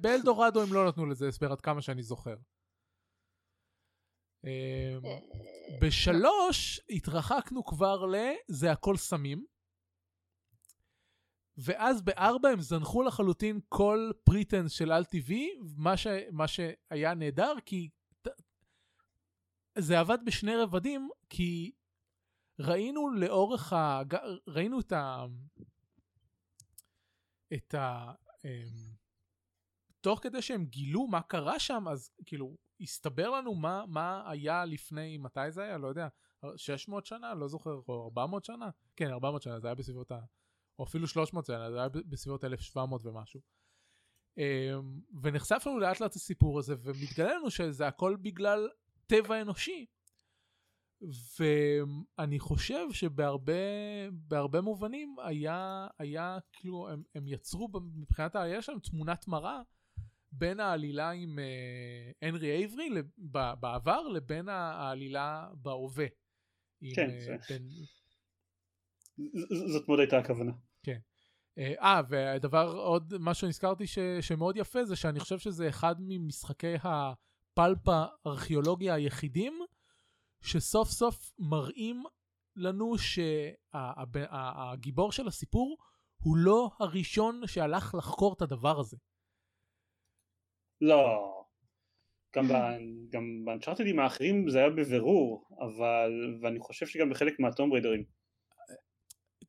באלדורדו הם לא נתנו לזה הסבר עד כמה שאני זוכר. אמ, בשלוש התרחקנו כבר ל... זה הכל סמים. ואז בארבע הם זנחו לחלוטין כל פריטנס של על טבעי, מה, ש... מה שהיה נהדר, כי זה עבד בשני רבדים, כי ראינו לאורך ה... ראינו את ה... את ה... אמ, תוך כדי שהם גילו מה קרה שם, אז כאילו, הסתבר לנו מה, מה היה לפני, מתי זה היה? לא יודע, 600 שנה? לא זוכר, או 400 שנה? כן, 400 שנה, זה היה בסביבות ה... או אפילו 300 שנה, זה היה בסביבות 1700 ומשהו. אמ, ונחשף לנו לאט לאט הסיפור הזה, ומתגלה לנו שזה הכל בגלל טבע אנושי. ואני חושב שבהרבה מובנים היה, היה כאילו, הם, הם יצרו מבחינת העלייה שלהם תמונת מראה בין העלילה עם אה, הנרי אייברי בעבר לבין העלילה בהווה. כן, אה, זה... בין... זאת מאוד הייתה הכוונה. כן. אה, אה ודבר עוד, מה שנזכרתי ש, שמאוד יפה זה שאני חושב שזה אחד ממשחקי ה... הפלפה ארכיאולוגיה היחידים שסוף סוף מראים לנו שהגיבור של הסיפור הוא לא הראשון שהלך לחקור את הדבר הזה. לא, גם, גם באנצ'ארטדים האחרים זה היה בבירור, אבל, ואני חושב שגם בחלק מהטום ריידרים.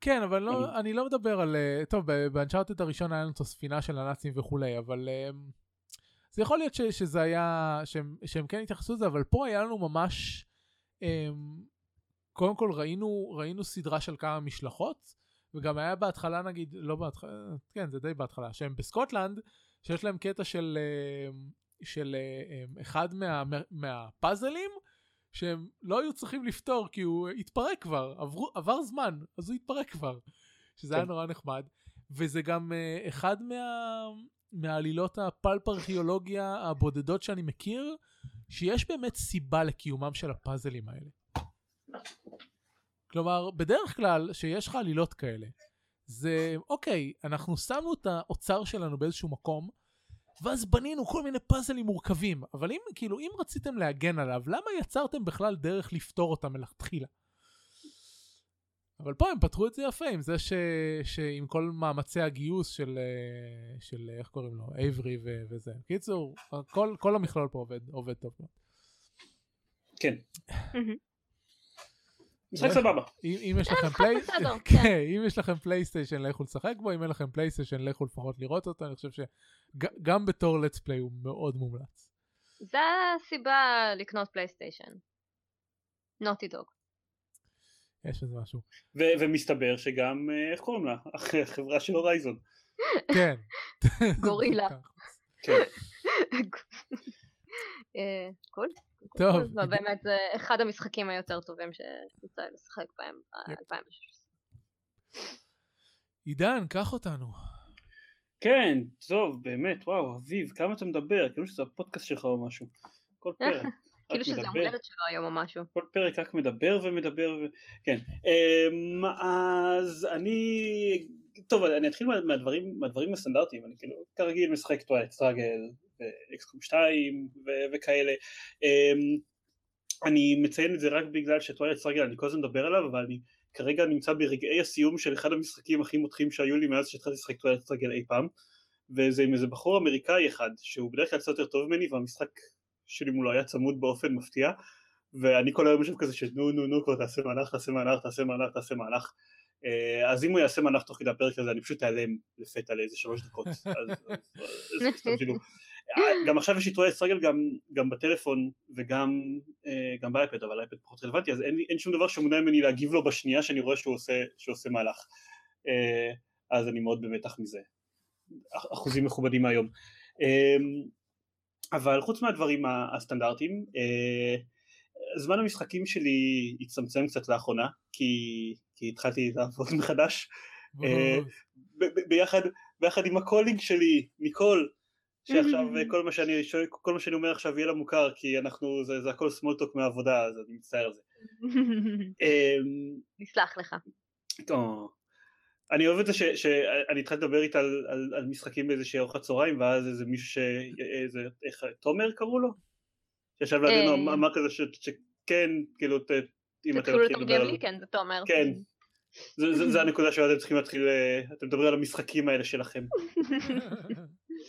כן, אבל לא, אני לא מדבר על, טוב, באנצ'ארטד הראשון היה לנו את הספינה של הנאצים וכולי, אבל זה יכול להיות ש, שזה היה, שהם, שהם כן התייחסו לזה, אבל פה היה לנו ממש, um, קודם כל ראינו, ראינו סדרה של כמה משלחות, וגם היה בהתחלה נגיד, לא בהתחלה, כן זה די בהתחלה, שהם בסקוטלנד, שיש להם קטע של, של um, אחד מה, מהפאזלים, שהם לא היו צריכים לפתור כי הוא התפרק כבר, עברו, עבר זמן, אז הוא התפרק כבר, שזה כן. היה נורא נחמד, וזה גם uh, אחד מה... מהעלילות הפלפ ארכיאולוגיה הבודדות שאני מכיר, שיש באמת סיבה לקיומם של הפאזלים האלה. כלומר, בדרך כלל, שיש לך עלילות כאלה, זה, אוקיי, אנחנו שמנו את האוצר שלנו באיזשהו מקום, ואז בנינו כל מיני פאזלים מורכבים, אבל אם, כאילו, אם רציתם להגן עליו, למה יצרתם בכלל דרך לפתור אותם מלכתחילה? אבל פה הם פתרו את זה יפה עם זה ש... שעם כל מאמצי הגיוס של, אה, של איך קוראים לו, אייברי ו... וזה. קיצור, כל, כל המכלול פה עובד, עובד טוב. כן. משחק סבבה. אם, אם יש לכם פליי... *laughs* כן. כן, אם יש לכם פלייסטיישן לכו לשחק בו, אם אין לכם פלייסטיישן לכו לפחות לראות אותו, אני חושב שגם בתור let's play הוא מאוד מומלץ. זה הסיבה לקנות פלייסטיישן. Naughty Dog. יש איזה משהו. ו- ומסתבר שגם, אה, איך קוראים לה? *laughs* החברה של Horizon. כן. *laughs* גורילה. *laughs* כן. אה, קול. טוב. ובאמת זה אחד המשחקים היותר טובים שיצא לי לשחק בהם ב-2016. עידן, קח אותנו. כן, טוב, באמת, וואו, אביב, כמה אתה מדבר? כאילו שזה הפודקאסט שלך או משהו. כל פרק. כאילו שזה המולדת שלו היום או משהו. כל פרק רק מדבר ומדבר ו... כן. אמ, אז אני... טוב, אני אתחיל מהדברים, מהדברים הסטנדרטיים, אני כאילו כרגיל משחק Twilight Struggle, XCOM 2 ו- וכאלה. אמ, אני מציין את זה רק בגלל ש Twilight Struggle אני כל הזמן מדבר עליו, אבל אני כרגע נמצא ברגעי הסיום של אחד המשחקים הכי מותחים שהיו לי מאז שהתחלתי לשחק Twilight Struggle אי פעם, וזה עם איזה בחור אמריקאי אחד, שהוא בדרך כלל קצת יותר טוב ממני, והמשחק שלי מולו היה צמוד באופן מפתיע, ואני כל היום יושב כזה שנו נו נו כבר תעשה מהלך, תעשה מהלך, תעשה מהלך, תעשה מהלך. אה, אז אם הוא יעשה מהלך תוך כדי הפרק הזה אני פשוט אעלם לפתע לאיזה שלוש דקות. כאילו, גם עכשיו יש לי טרויה סטרגל גם, בטלפון וגם אה, באייפד, אבל האייפד פחות רלוונטי, אז אין, שום דבר שמונע ממני להגיב לו בשנייה שאני רואה שהוא עושה, מהלך. אה, אז אני מאוד במתח מזה. אחוזים מכובדים מהיום. אבל חוץ מהדברים הסטנדרטיים, זמן המשחקים שלי הצטמצם קצת לאחרונה, כי, כי התחלתי לעבוד מחדש, ביחד, ביחד עם ה colleague שלי, ניקול, שעכשיו כל מה שאני, כל מה שאני אומר עכשיו יהיה לה מוכר, כי אנחנו, זה, זה הכל small talk מהעבודה, אז אני מצטער על זה. *laughs* נסלח לך. אני אוהב את זה שאני התחלתי לדבר איתה על, על, על משחקים באיזושהי ארוחת צהריים ואז איזה מישהו ש... איזה, איך, תומר קראו לו? שישב לידינו אמר כזה ש, שכן, כאילו, ת, אם אתם מתחילים לדבר על... כן, זה תומר. כן. זה, הנקודה שאתם צריכים להתחיל, אתם מדברים על המשחקים האלה שלכם.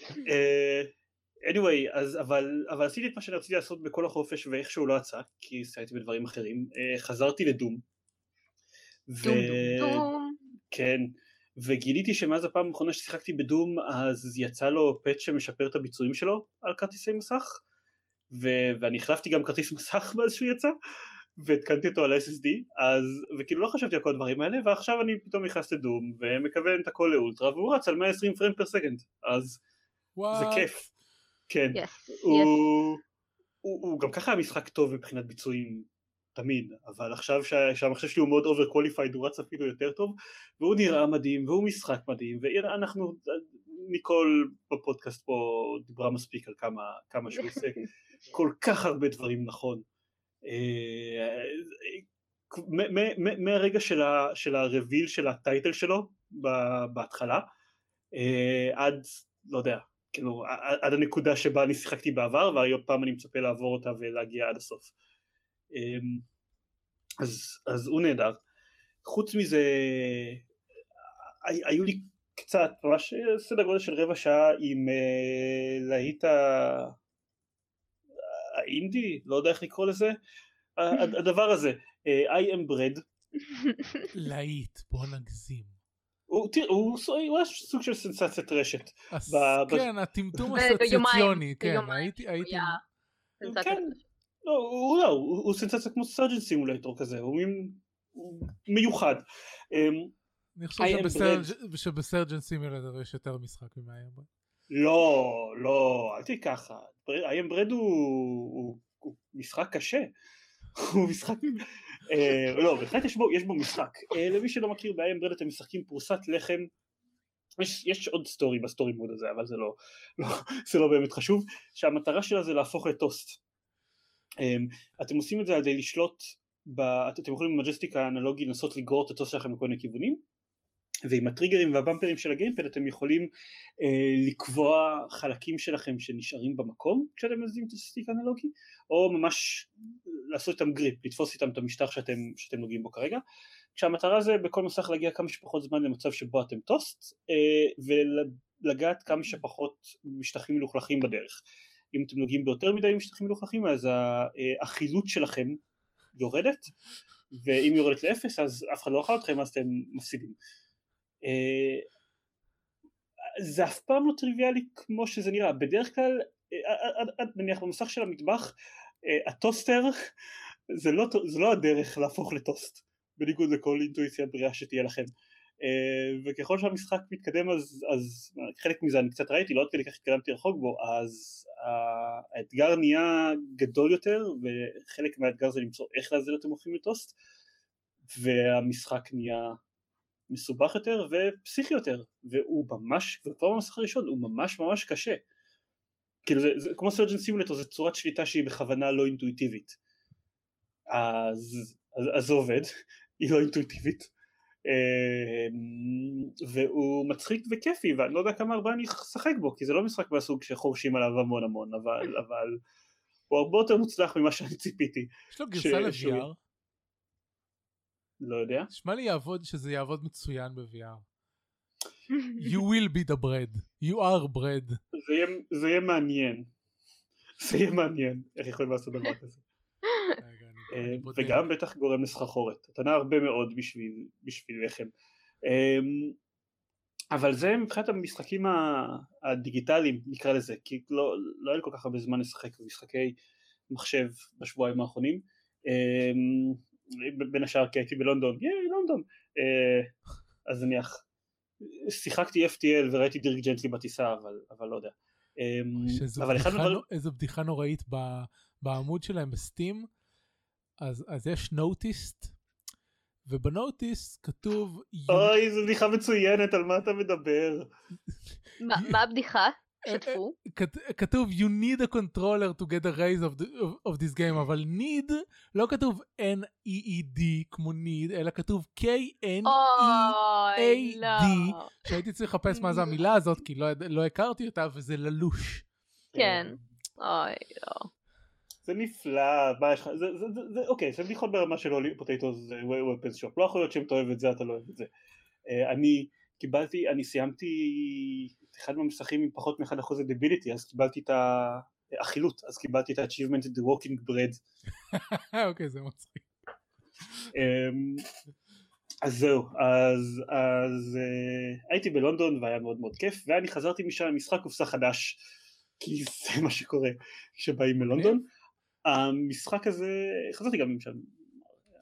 uh, *laughs* anyway, אז, אבל, אבל עשיתי את מה שאני רציתי לעשות בכל החופש ואיכשהו לא יצא, כי סיימתי בדברים אחרים. Uh, חזרתי לדום. ו... דום דום דום. כן, וגיליתי שמאז הפעם האחרונה ששיחקתי בדום אז יצא לו פאץ' שמשפר את הביצועים שלו על כרטיסי מסך ו- ואני החלפתי גם כרטיס *laughs* מסך מאז שהוא יצא והתקנתי אותו על SSD אז וכאילו לא חשבתי על כל הדברים האלה ועכשיו אני פתאום נכנס לדום ומכוון את הכל לאולטרה והוא רץ על 120 פריים פר סקנד אז What? זה כיף כן yes, הוא, yes. הוא, הוא גם ככה המשחק טוב מבחינת ביצועים תמיד, אבל עכשיו שהמחשב שלי הוא מאוד overqualified הוא רץ אפילו יותר טוב והוא נראה מדהים והוא משחק מדהים ואנחנו, ניקול בפודקאסט פה דיברה מספיק על כמה, כמה שהוא עושה *laughs* כל כך הרבה דברים נכון. מהרגע של ה reveal של ה title שלו בהתחלה עד, לא יודע, כאילו עד הנקודה שבה אני שיחקתי בעבר והיום פעם אני מצפה לעבור אותה ולהגיע עד הסוף. אמ, אז, אז הוא נהדר. חוץ מזה, היו לי קצת, ממש סדר גודל של רבע שעה עם uh, להיט האינדי, לא יודע איך לקרוא לזה, הדבר הזה, uh, I am bread. להיט, בוא נגזים. הוא, תראה, הוא, הוא היה סוג של סנסציית רשת. ב, כן, הטמטום הסוציאציוני, כן, הייתי... הייתי... כן, לא, הוא לא, הוא, הוא סנסציה כמו Surgeon Simulator כזה, הוא מין הוא מיוחד. אמ, אני חושב שב Surgeon Simulator יש יותר משחק ממה לא, לא, אל תהיה ככה. I Am Bread הוא משחק קשה. *laughs* הוא משחק... אה, לא, בהחלט יש בו, יש בו משחק. אה, למי שלא מכיר ב I Am Bread אתם משחקים פרוסת לחם יש, יש עוד story בסטורי מוד הזה אבל זה לא, לא, זה לא באמת חשוב שהמטרה שלה זה להפוך לטוסט אתם עושים את זה על ידי לשלוט, ב... אתם יכולים עם מג'סטיק האנלוגי לנסות לגרור את הטוסט שלכם לכל מיני כיוונים ועם ה triggerים וה bumperים של ה gamepad אתם יכולים אה, לקבוע חלקים שלכם שנשארים במקום כשאתם מזיזים את ה stick האנלוגי או ממש לעשות איתם grip, לתפוס איתם את המשטח שאתם, שאתם נוגעים בו כרגע כשהמטרה זה בכל מסך להגיע כמה שפחות זמן למצב שבו אתם טוסט אה, ולגעת כמה שפחות משטחים מלוכלכים בדרך. אם אתם נוגעים ביותר מדי משטחים מלוכלכים אז אה, החילוט שלכם יורדת ואם יורדת לאפס אז אף אחד לא אכל אתכם אז אתם מפסידים. אה, זה אף פעם לא טריוויאלי כמו שזה נראה, בדרך כלל נניח במסך של המטבח הטוסטר זה לא, זה לא הדרך להפוך לטוסט בניגוד לכל אינטואיציה בריאה שתהיה לכם וככל שהמשחק מתקדם אז, אז חלק מזה אני קצת ראיתי לא עד כדי כך התקדמתי רחוק בו אז האתגר נהיה גדול יותר וחלק מהאתגר זה למצוא איך להזיל אתם הופכים לטוסט והמשחק נהיה מסובך יותר ופסיכי יותר והוא ממש, וכבר במשחק הראשון הוא ממש ממש קשה. כאילו זה, זה כמו סרג'ן סימולטור זה צורת שליטה שהיא בכוונה לא אינטואיטיבית. אז, אז, אז זה עובד היא לא אינטואיטיבית והוא מצחיק וכיפי ואני לא יודע כמה הרבה אני אשחק בו כי זה לא משחק מהסוג שחורשים עליו המון המון אבל, *laughs* אבל הוא הרבה יותר מוצלח ממה שאני ציפיתי. יש לו גרסה ל-VR? לא יודע. נשמע לי יעבוד שזה יעבוד מצוין ב-VR. *laughs* You will be the bread. You are bread. זה יהיה, זה יהיה מעניין. זה יהיה מעניין איך יכולים לעשות דבר כזה. אה, וגם בטח גורם לסחרחורת, אתה נע הרבה מאוד בשביל, בשביל לחם. אמ, אבל זה מבחינת המשחקים הדיגיטליים נקרא לזה, כי לא, לא היה לי כל כך הרבה זמן לשחק במשחקי מחשב בשבועיים האחרונים, אמ, בין השאר כי הייתי בלונדון, ייי לונדון, אה, אז נניח שיחקתי FTL וראיתי דירק ג'נטלי בטיסה אבל, אבל לא יודע. אמ, אבל אחד הדברים... איזו בדיחה נוראית בעמוד שלהם בסטים. אז, אז יש נוטיסט, ובנוטיסט כתוב... אוי, זו בדיחה מצוינת, על מה אתה מדבר? מה הבדיחה? שתפו. כתוב you need a controller to get a raise of, the, of, this game אבל need לא כתוב N-E-E-D כמו need אלא כתוב K-N-E-A-D שהייתי צריך לחפש מה זה המילה הזאת כי לא, לא הכרתי אותה וזה ללוש. כן. אוי לא. זה נפלא, מה יש לך, זה, זה, זה, זה, אוקיי, זה בדיחות ברמה של אולי פוטטו זה ופנס שופ, לא יכול להיות שאם אתה אוהב את זה אתה לא אוהב את זה. Uh, אני קיבלתי, אני סיימתי את אחד מהמשחקים עם פחות מ-1% דביליטי, אז קיבלתי את החילוט, אז קיבלתי את ה-achievement The Walking Bread. *laughs* אוקיי, זה מצחיק. Um, אז זהו, אז, אז uh, הייתי בלונדון והיה מאוד מאוד כיף, ואני חזרתי משם עם משחק קופסה חדש, כי זה מה שקורה כשבאים מלונדון. המשחק הזה, חזרתי גם עם שם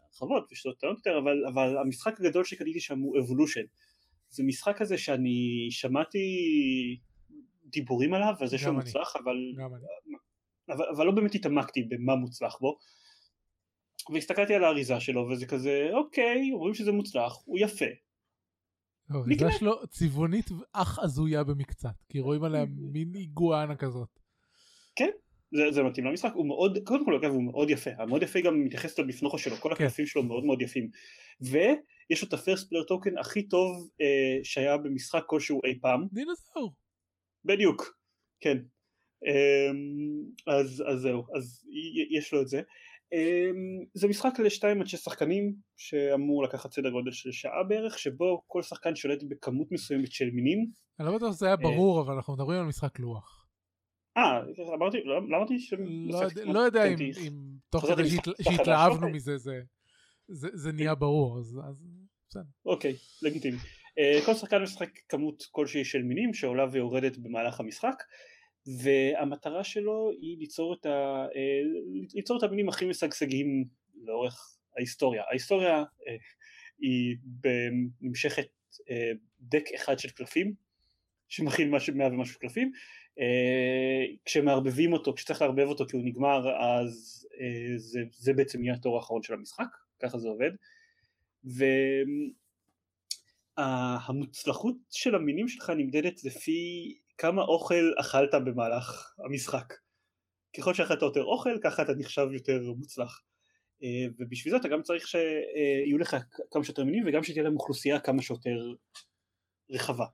הרחבות ושתות טענות יותר, אבל, אבל המשחק הגדול שקניתי שם הוא אבולושן. זה משחק כזה שאני שמעתי דיבורים עליו ועל זה שהוא מוצלח, אבל, אבל, אבל לא באמת התעמקתי במה מוצלח בו. והסתכלתי על האריזה שלו וזה כזה אוקיי אומרים שזה מוצלח הוא יפה. האריזה שלו צבעונית אך הזויה במקצת כי רואים עליה *laughs* מין איגואנה כזאת. כן זה, זה מתאים למשחק, הוא מאוד, קודם כל אגב הוא מאוד יפה, המאוד יפה גם מתייחס לבפנוכו שלו, כל כן. הקלפים שלו מאוד מאוד יפים, ויש לו את ה first player token הכי טוב אה, שהיה במשחק כלשהו אי פעם. דינוזאור. בדיוק, כן. אה, אז, אז זהו, אז יש לו את זה. אה, זה משחק לשתיים עד שש שחקנים שאמור לקחת סדר גודל של שעה בערך, שבו כל שחקן שולט בכמות מסוימת של מינים. אני לא בטוח שזה היה ברור, אבל אנחנו מדברים על משחק לוח. אה, אמרתי, לא אמרתי ש... לא, לא יודע אם תוך כדי שהתלהבנו אוקיי. מזה זה נהיה ברור, אז בסדר. אוקיי, לגיטימי. אה, כל שחקן משחק כמות כלשהי של מינים שעולה ויורדת במהלך המשחק והמטרה שלו היא ליצור את, ה, אה, ליצור את המינים הכי משגשגים לאורך ההיסטוריה. ההיסטוריה היא נמשכת דק אחד של קלפים שמכיל משהו מאה ומשהו קלפים כשמערבבים אותו, כשצריך לערבב אותו כי הוא נגמר אז אה, זה, זה בעצם יהיה התור האחרון של המשחק, ככה זה עובד. והמוצלחות של המינים שלך נמדדת לפי כמה אוכל אכלת במהלך המשחק. ככל שאכלת יותר אוכל ככה אתה נחשב יותר מוצלח. אה, ובשביל זה אתה גם צריך שיהיו לך כמה שיותר מינים וגם שתהיה להם אוכלוסייה כמה שיותר רחבה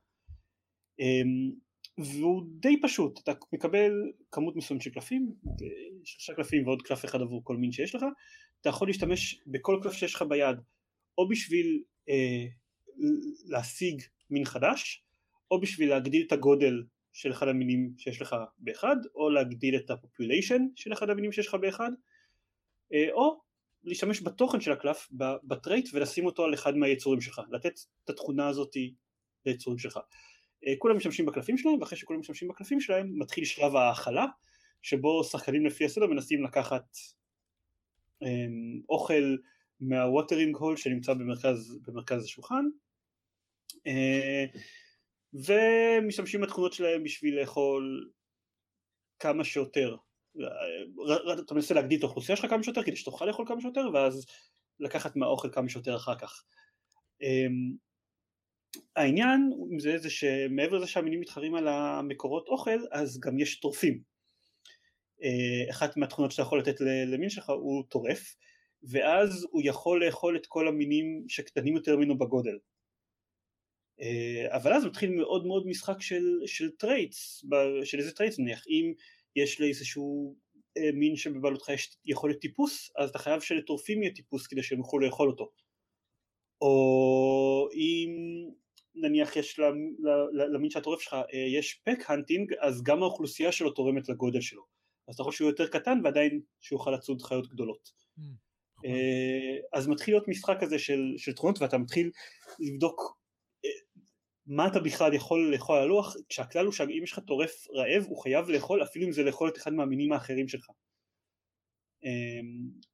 והוא די פשוט, אתה מקבל כמות מסוימת של קלפים, שלושה קלפים ועוד קלף אחד עבור כל מין שיש לך, אתה יכול להשתמש בכל קלף שיש לך ביד או בשביל אה, להשיג מין חדש, או בשביל להגדיל את הגודל של אחד המינים שיש לך באחד, או להגדיל את ה population של אחד המינים שיש לך באחד, אה, או להשתמש בתוכן של הקלף, ב trait, ולשים אותו על אחד מהיצורים שלך, לתת את התכונה הזאת ליצורים שלך. אה, כולם משתמשים בקלפים שלהם, ואחרי שכולם משתמשים בקלפים שלהם, מתחיל שלב ההאכלה, שבו שחקנים לפי הסדר מנסים לקחת אמ, אוכל מה watering hole שנמצא במרכז, במרכז השולחן, אה, ומשתמשים בתכונות שלהם בשביל לאכול כמה שיותר. אתה מנסה להגדיל את האוכלוסייה שלך כמה שיותר כדי שתוכל לאכול כמה שיותר ואז לקחת מהאוכל כמה שיותר אחר כך. אמ, העניין זה, זה שמעבר לזה שהמינים מתחרים על המקורות אוכל אז גם יש טורפים. אה, אחת מהתכונות שאתה יכול לתת למין שלך הוא טורף ואז הוא יכול לאכול את כל המינים שקטנים יותר ממנו בגודל. אה, אבל אז מתחיל מאוד מאוד משחק של, של traits, של איזה traits נניח, אם יש לאיזשהו אה, מין שבבעלותך יש יכולת טיפוס, אז אתה חייב שלטורפים יהיה טיפוס כדי שהם יוכלו לאכול אותו. או אם נניח יש למין שהטורף שלך אה, יש פק הנטינג, אז גם האוכלוסייה שלו תורמת לגודל שלו. אז אתה יכול שהוא יותר קטן ועדיין שהוא יוכל לצוד חיות גדולות. Mm, אז מתחיל להיות משחק כזה של, של תכונות ואתה מתחיל לבדוק מה אתה בכלל יכול לאכול על הלוח, כשהכלל הוא שאם יש לך טורף רעב הוא חייב לאכול אפילו אם זה לאכול את אחד מהמינים האחרים שלך.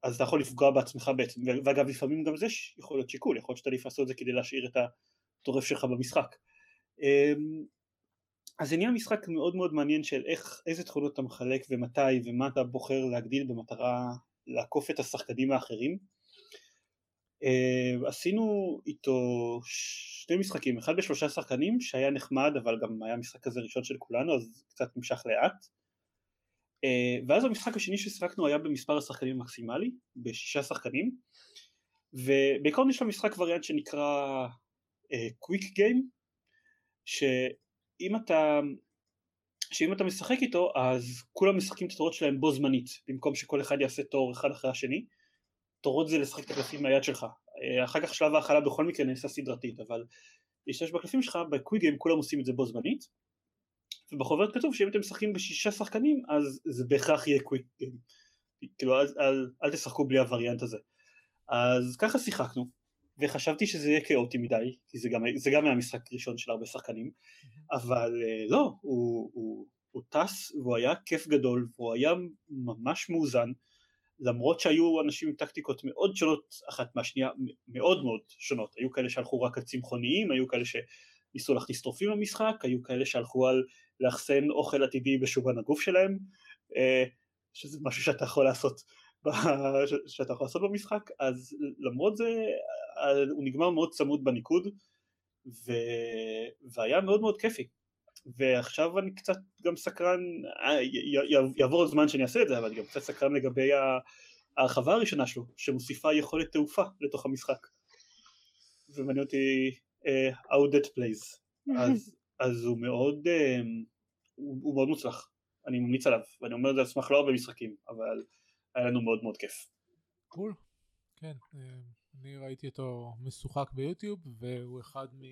אז אתה יכול לפגוע בעצמך בעצם, ואגב לפעמים גם זה יכול להיות שיקול, יכול להיות שאתה עדיף לעשות את זה כדי להשאיר את הטורף שלך במשחק. אמ, אז נהיה משחק מאוד מאוד מעניין של איך, איזה תכונות אתה מחלק ומתי ומה אתה בוחר להגדיל במטרה לעקוף את השחקנים האחרים. Uh, עשינו איתו שני משחקים, אחד בשלושה שחקנים שהיה נחמד אבל גם היה משחק כזה ראשון של כולנו אז קצת נמשך לאט uh, ואז המשחק השני ששיחקנו היה במספר השחקנים המקסימלי, בשישה שחקנים ובעיקרון יש למשחק וריאנט שנקרא קוויק uh, גיים שאם אתה שאם אתה משחק איתו אז כולם משחקים את התורות שלהם בו זמנית במקום שכל אחד יעשה תור אחד אחרי השני. תורות זה לשחק את הקלפים מהיד שלך. אה, אחר כך שלב ההכלה בכל מקרה נעשה סדרתית אבל להשתמש בקלפים שלך בקוויגיים כולם עושים את זה בו זמנית. ובחוברת כתוב שאם אתם משחקים בשישה שחקנים אז זה בהכרח יהיה קוויגיים כאילו אל, אל, אל תשחקו בלי הווריאנט הזה. אז ככה שיחקנו וחשבתי שזה יהיה כאוטי מדי כי זה גם, זה גם היה משחק ראשון של הרבה שחקנים אבל אה, לא הוא, הוא, הוא טס והוא היה כיף גדול והוא היה ממש מאוזן למרות שהיו אנשים עם טקטיקות מאוד שונות אחת מהשנייה, מאוד מאוד שונות, היו כאלה שהלכו רק על צמחוניים, היו כאלה שניסו להכניס טורפים למשחק, היו כאלה שהלכו על לאחסן אוכל עתידי בשומן הגוף שלהם, אה, שזה משהו שאתה יכול לעשות, *laughs* שאתה יכול לעשות במשחק, אז למרות זה אה, הוא נגמר מאוד צמוד בניקוד, ו... והיה מאוד מאוד כיפי. ועכשיו אני קצת גם סקרן, אה, יעבור הזמן שאני אעשה את זה, אבל אני גם קצת סקרן לגבי ההרחבה הראשונה שלו, שמוסיפה יכולת תעופה לתוך המשחק. ומעניין אותי uh, how that plays. *laughs* אז, אז הוא מאוד, uh, הוא, הוא מאוד מוצלח, אני ממליץ עליו, ואני אומר את זה על סמך לא הרבה משחקים, אבל היה לנו מאוד מאוד כיף. קול, כן, אני ראיתי אותו משוחק ביוטיוב, והוא אחד מ...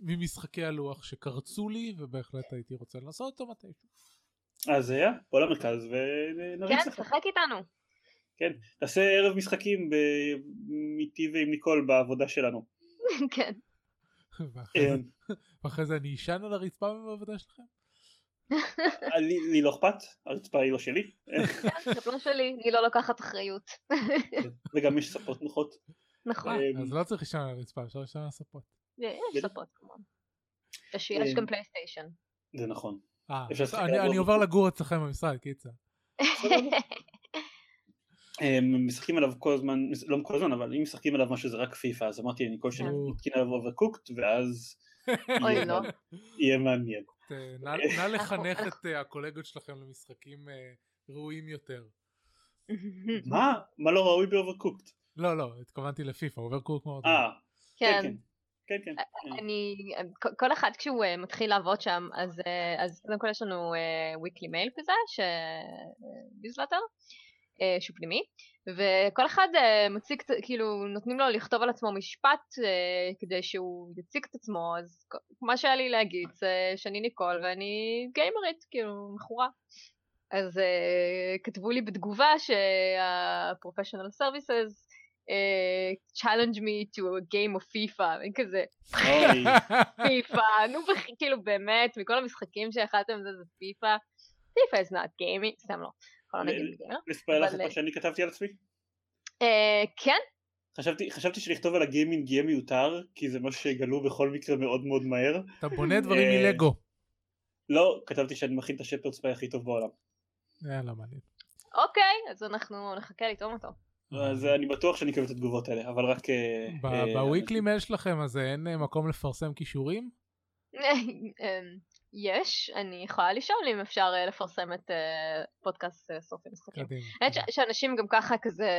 ממשחקי הלוח שקרצו לי ובהחלט הייתי רוצה לנסות אותו מתישהו. אז היה, בוא למרכז ונריץ לך. כן, תשחק איתנו. כן, תעשה ערב משחקים איתי ועם ניקול בעבודה שלנו. *laughs* כן. ואחרי זה אני אשן על הרצפה בעבודה שלכם? לי לא אכפת, הרצפה היא לא שלי. כן, זה לא שלי, אני לא לוקחת אחריות. כן, וגם יש ספות נוחות. נכון. אז לא צריך לישון על הרצפה, אפשר לישון על הספות. יש ספות כמובן. יש גם פלייסטיישן. זה נכון. אה, אני עובר לגור אצלכם במשרד, קיצר. הם משחקים עליו כל הזמן, לא כל הזמן, אבל אם משחקים עליו משהו זה רק פיפא, אז אמרתי אני כל שני מתקין עליו Overcooked, ואז לא. יהיה מעניין. *laughs* נא לחנך את אה, הקולגות שלכם למשחקים אה, ראויים יותר. *laughs* מה? מה לא ראוי ב Overcooked? לא, לא, התכוונתי לפיפא, Overcooked מאוד. אה, כן. כן. כן, כן. כן. אני, כל אחד כשהוא מתחיל לעבוד שם, אז, אז קודם כל יש לנו weekly mail כזה, ש... newsletter, אה, שהוא פנימי, וכל אחד אה, מציג, כאילו נותנים לו לכתוב על עצמו משפט אה, כדי שהוא יציג את עצמו, אז מה שהיה לי להגיד זה שאני ניקול ואני גיימרית, כאילו מכורה. אז כתבו לי בתגובה שה-professional services challenge me to a game of FIFA, כזה, פיפא, נו כאילו באמת, מכל המשחקים שאכלתם זה זה פיפא, פיפא is not gaming, סתם לא, יכול לא נגיד גיימר. לספר לך את מה שאני כתבתי על עצמי? אה, כן. חשבתי, חשבתי שלכתוב על הגיימינג יהיה מיותר, כי זה משהו שיגלו בכל מקרה מאוד מאוד מהר. אתה בונה דברים מלגו. לא, כתבתי שאני מכין את השפרד ספיי הכי טוב בעולם. יאללה מעניין. אוקיי, אז אנחנו נחכה לטעום אותו. אז אני בטוח שאני אקבל את התגובות האלה, אבל רק... בוויקלי מייל שלכם אז אין מקום לפרסם כישורים? *laughs* יש, אני יכולה לשאול אם אפשר לפרסם את פודקאסט סוף המשחקים. האמת שאנשים גם ככה כזה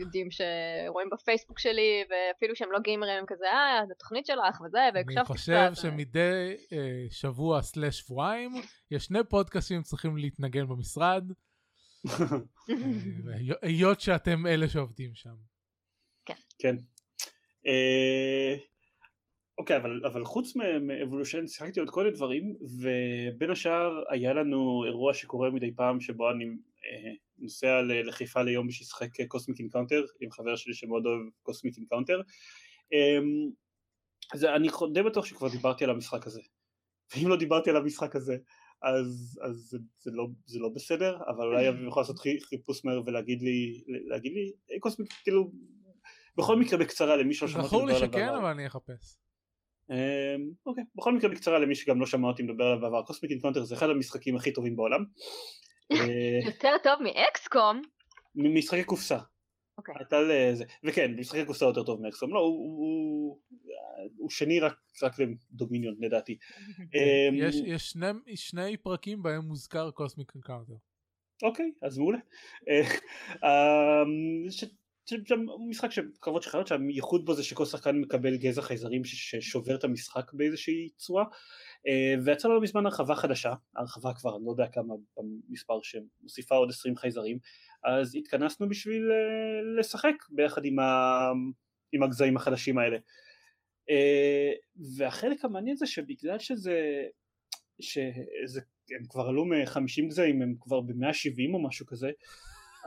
יודעים שרואים בפייסבוק שלי, ואפילו שהם לא גיימרים כזה, אה, זה תוכנית שלך וזה, והקשבתי קצת. אני חושב שמדי שבוע סלאש שבועיים, יש שני פודקאסטים צריכים להתנגן במשרד. *laughs* היות שאתם אלה שעובדים שם. כן. אוקיי, אבל, אבל חוץ מ Evolution שיחקתי עוד כל מיני דברים, ובין השאר היה לנו אירוע שקורה מדי פעם שבו אני אה, נוסע לחיפה ליום בשביל לשחק Cosmic Encounter עם חבר שלי שמאוד אוהב Cosmic Encounter. אה, אז אני די בטוח שכבר דיברתי על המשחק הזה, ואם לא דיברתי על המשחק הזה אז, אז זה, זה, לא, זה לא בסדר, אבל אולי אביב יכול לעשות חיפוש מהר ולהגיד לי, להגיד לי, Cosmic, כאילו, בכל מקרה בקצרה למי שלא שמעתי זכור לי שכן, אבל אני אחפש. אמ, אוקיי, בכל מקרה בקצרה למי שגם לא שמע אותי מדבר עליו בעבר, Cosmic Encounter זה אחד המשחקים הכי טובים בעולם. *laughs* יותר טוב מ XCOM? ממשחקי קופסה. אוקיי. וכן, משחקי קופסה יותר טוב מ XCOM, לא, הוא שני רק ל Dominion לדעתי. *laughs* אמ, יש שני פרקים בהם מוזכר Cosmic Encounter. אוקיי, אז מעולה. *laughs* משחק שקרבות של חיות שהייחוד בו זה שכל שחקן מקבל גזע חייזרים ששובר את המשחק באיזושהי צורה אה, ויצא לו לא מזמן הרחבה חדשה, הרחבה כבר אני לא יודע כמה במספר שמוסיפה עוד 20 חייזרים אז התכנסנו בשביל אה, לשחק ביחד עם, ה... עם הגזעים החדשים האלה. אה, והחלק המעניין זה שבגלל שזה שזה הם כבר עלו מ-50 גזעים הם כבר ב-170 או משהו כזה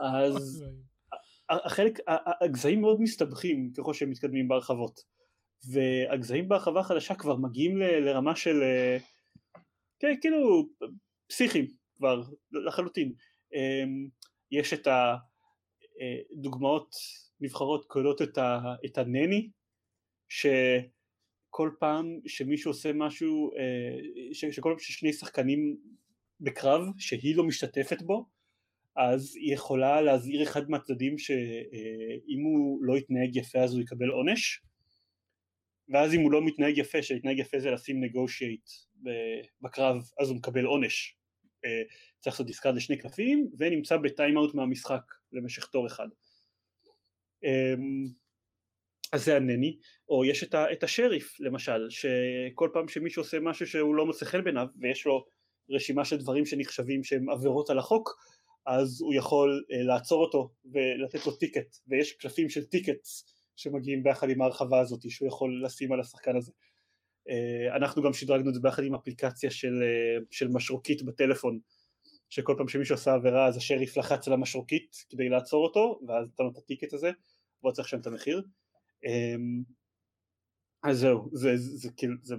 אז החלק, הגזעים מאוד מסתבכים ככל שהם מתקדמים בהרחבות. והגזעים בהרחבה החדשה כבר מגיעים ל, לרמה של אה, כן, כאילו פסיכיים כבר לחלוטין. אמ, יש את הדוגמאות אה, נבחרות כוללות את, את הנני שכל פעם שמישהו עושה משהו אה, שכל פעם ששני שחקנים בקרב שהיא לא משתתפת בו אז היא יכולה להזהיר אחד מהצדדים שאם הוא לא יתנהג יפה אז הוא יקבל עונש. ואז אם הוא לא מתנהג יפה, שלהתנהג יפה זה לשים נגושייט בקרב אז הוא מקבל עונש. אה, צריך לעשות discard לשני קלפים ונמצא ב timeout מהמשחק למשך תור אחד. אמ, אז זה הנני, או יש את, ה, את השריף למשל, שכל פעם שמישהו עושה משהו שהוא לא מוצא חן בעיניו ויש לו רשימה של דברים שנחשבים שהם עבירות על החוק אז הוא יכול אה, לעצור אותו ולתת לו ticket ויש קלפים של tickets שמגיעים ביחד עם ההרחבה הזאת שהוא יכול לשים על השחקן הזה. uh, אנחנו גם שדרגנו את זה ביחד עם אפליקציה של, uh, של משרוקית בטלפון שכל פעם שמישהו עשה עבירה אז השריף לחץ על המשרוקית כדי לעצור אותו ואז נתן לו את הטיקט הזה והוא צריך לשלם את המחיר. um, אז זהו זה, זה, זה כאילו זה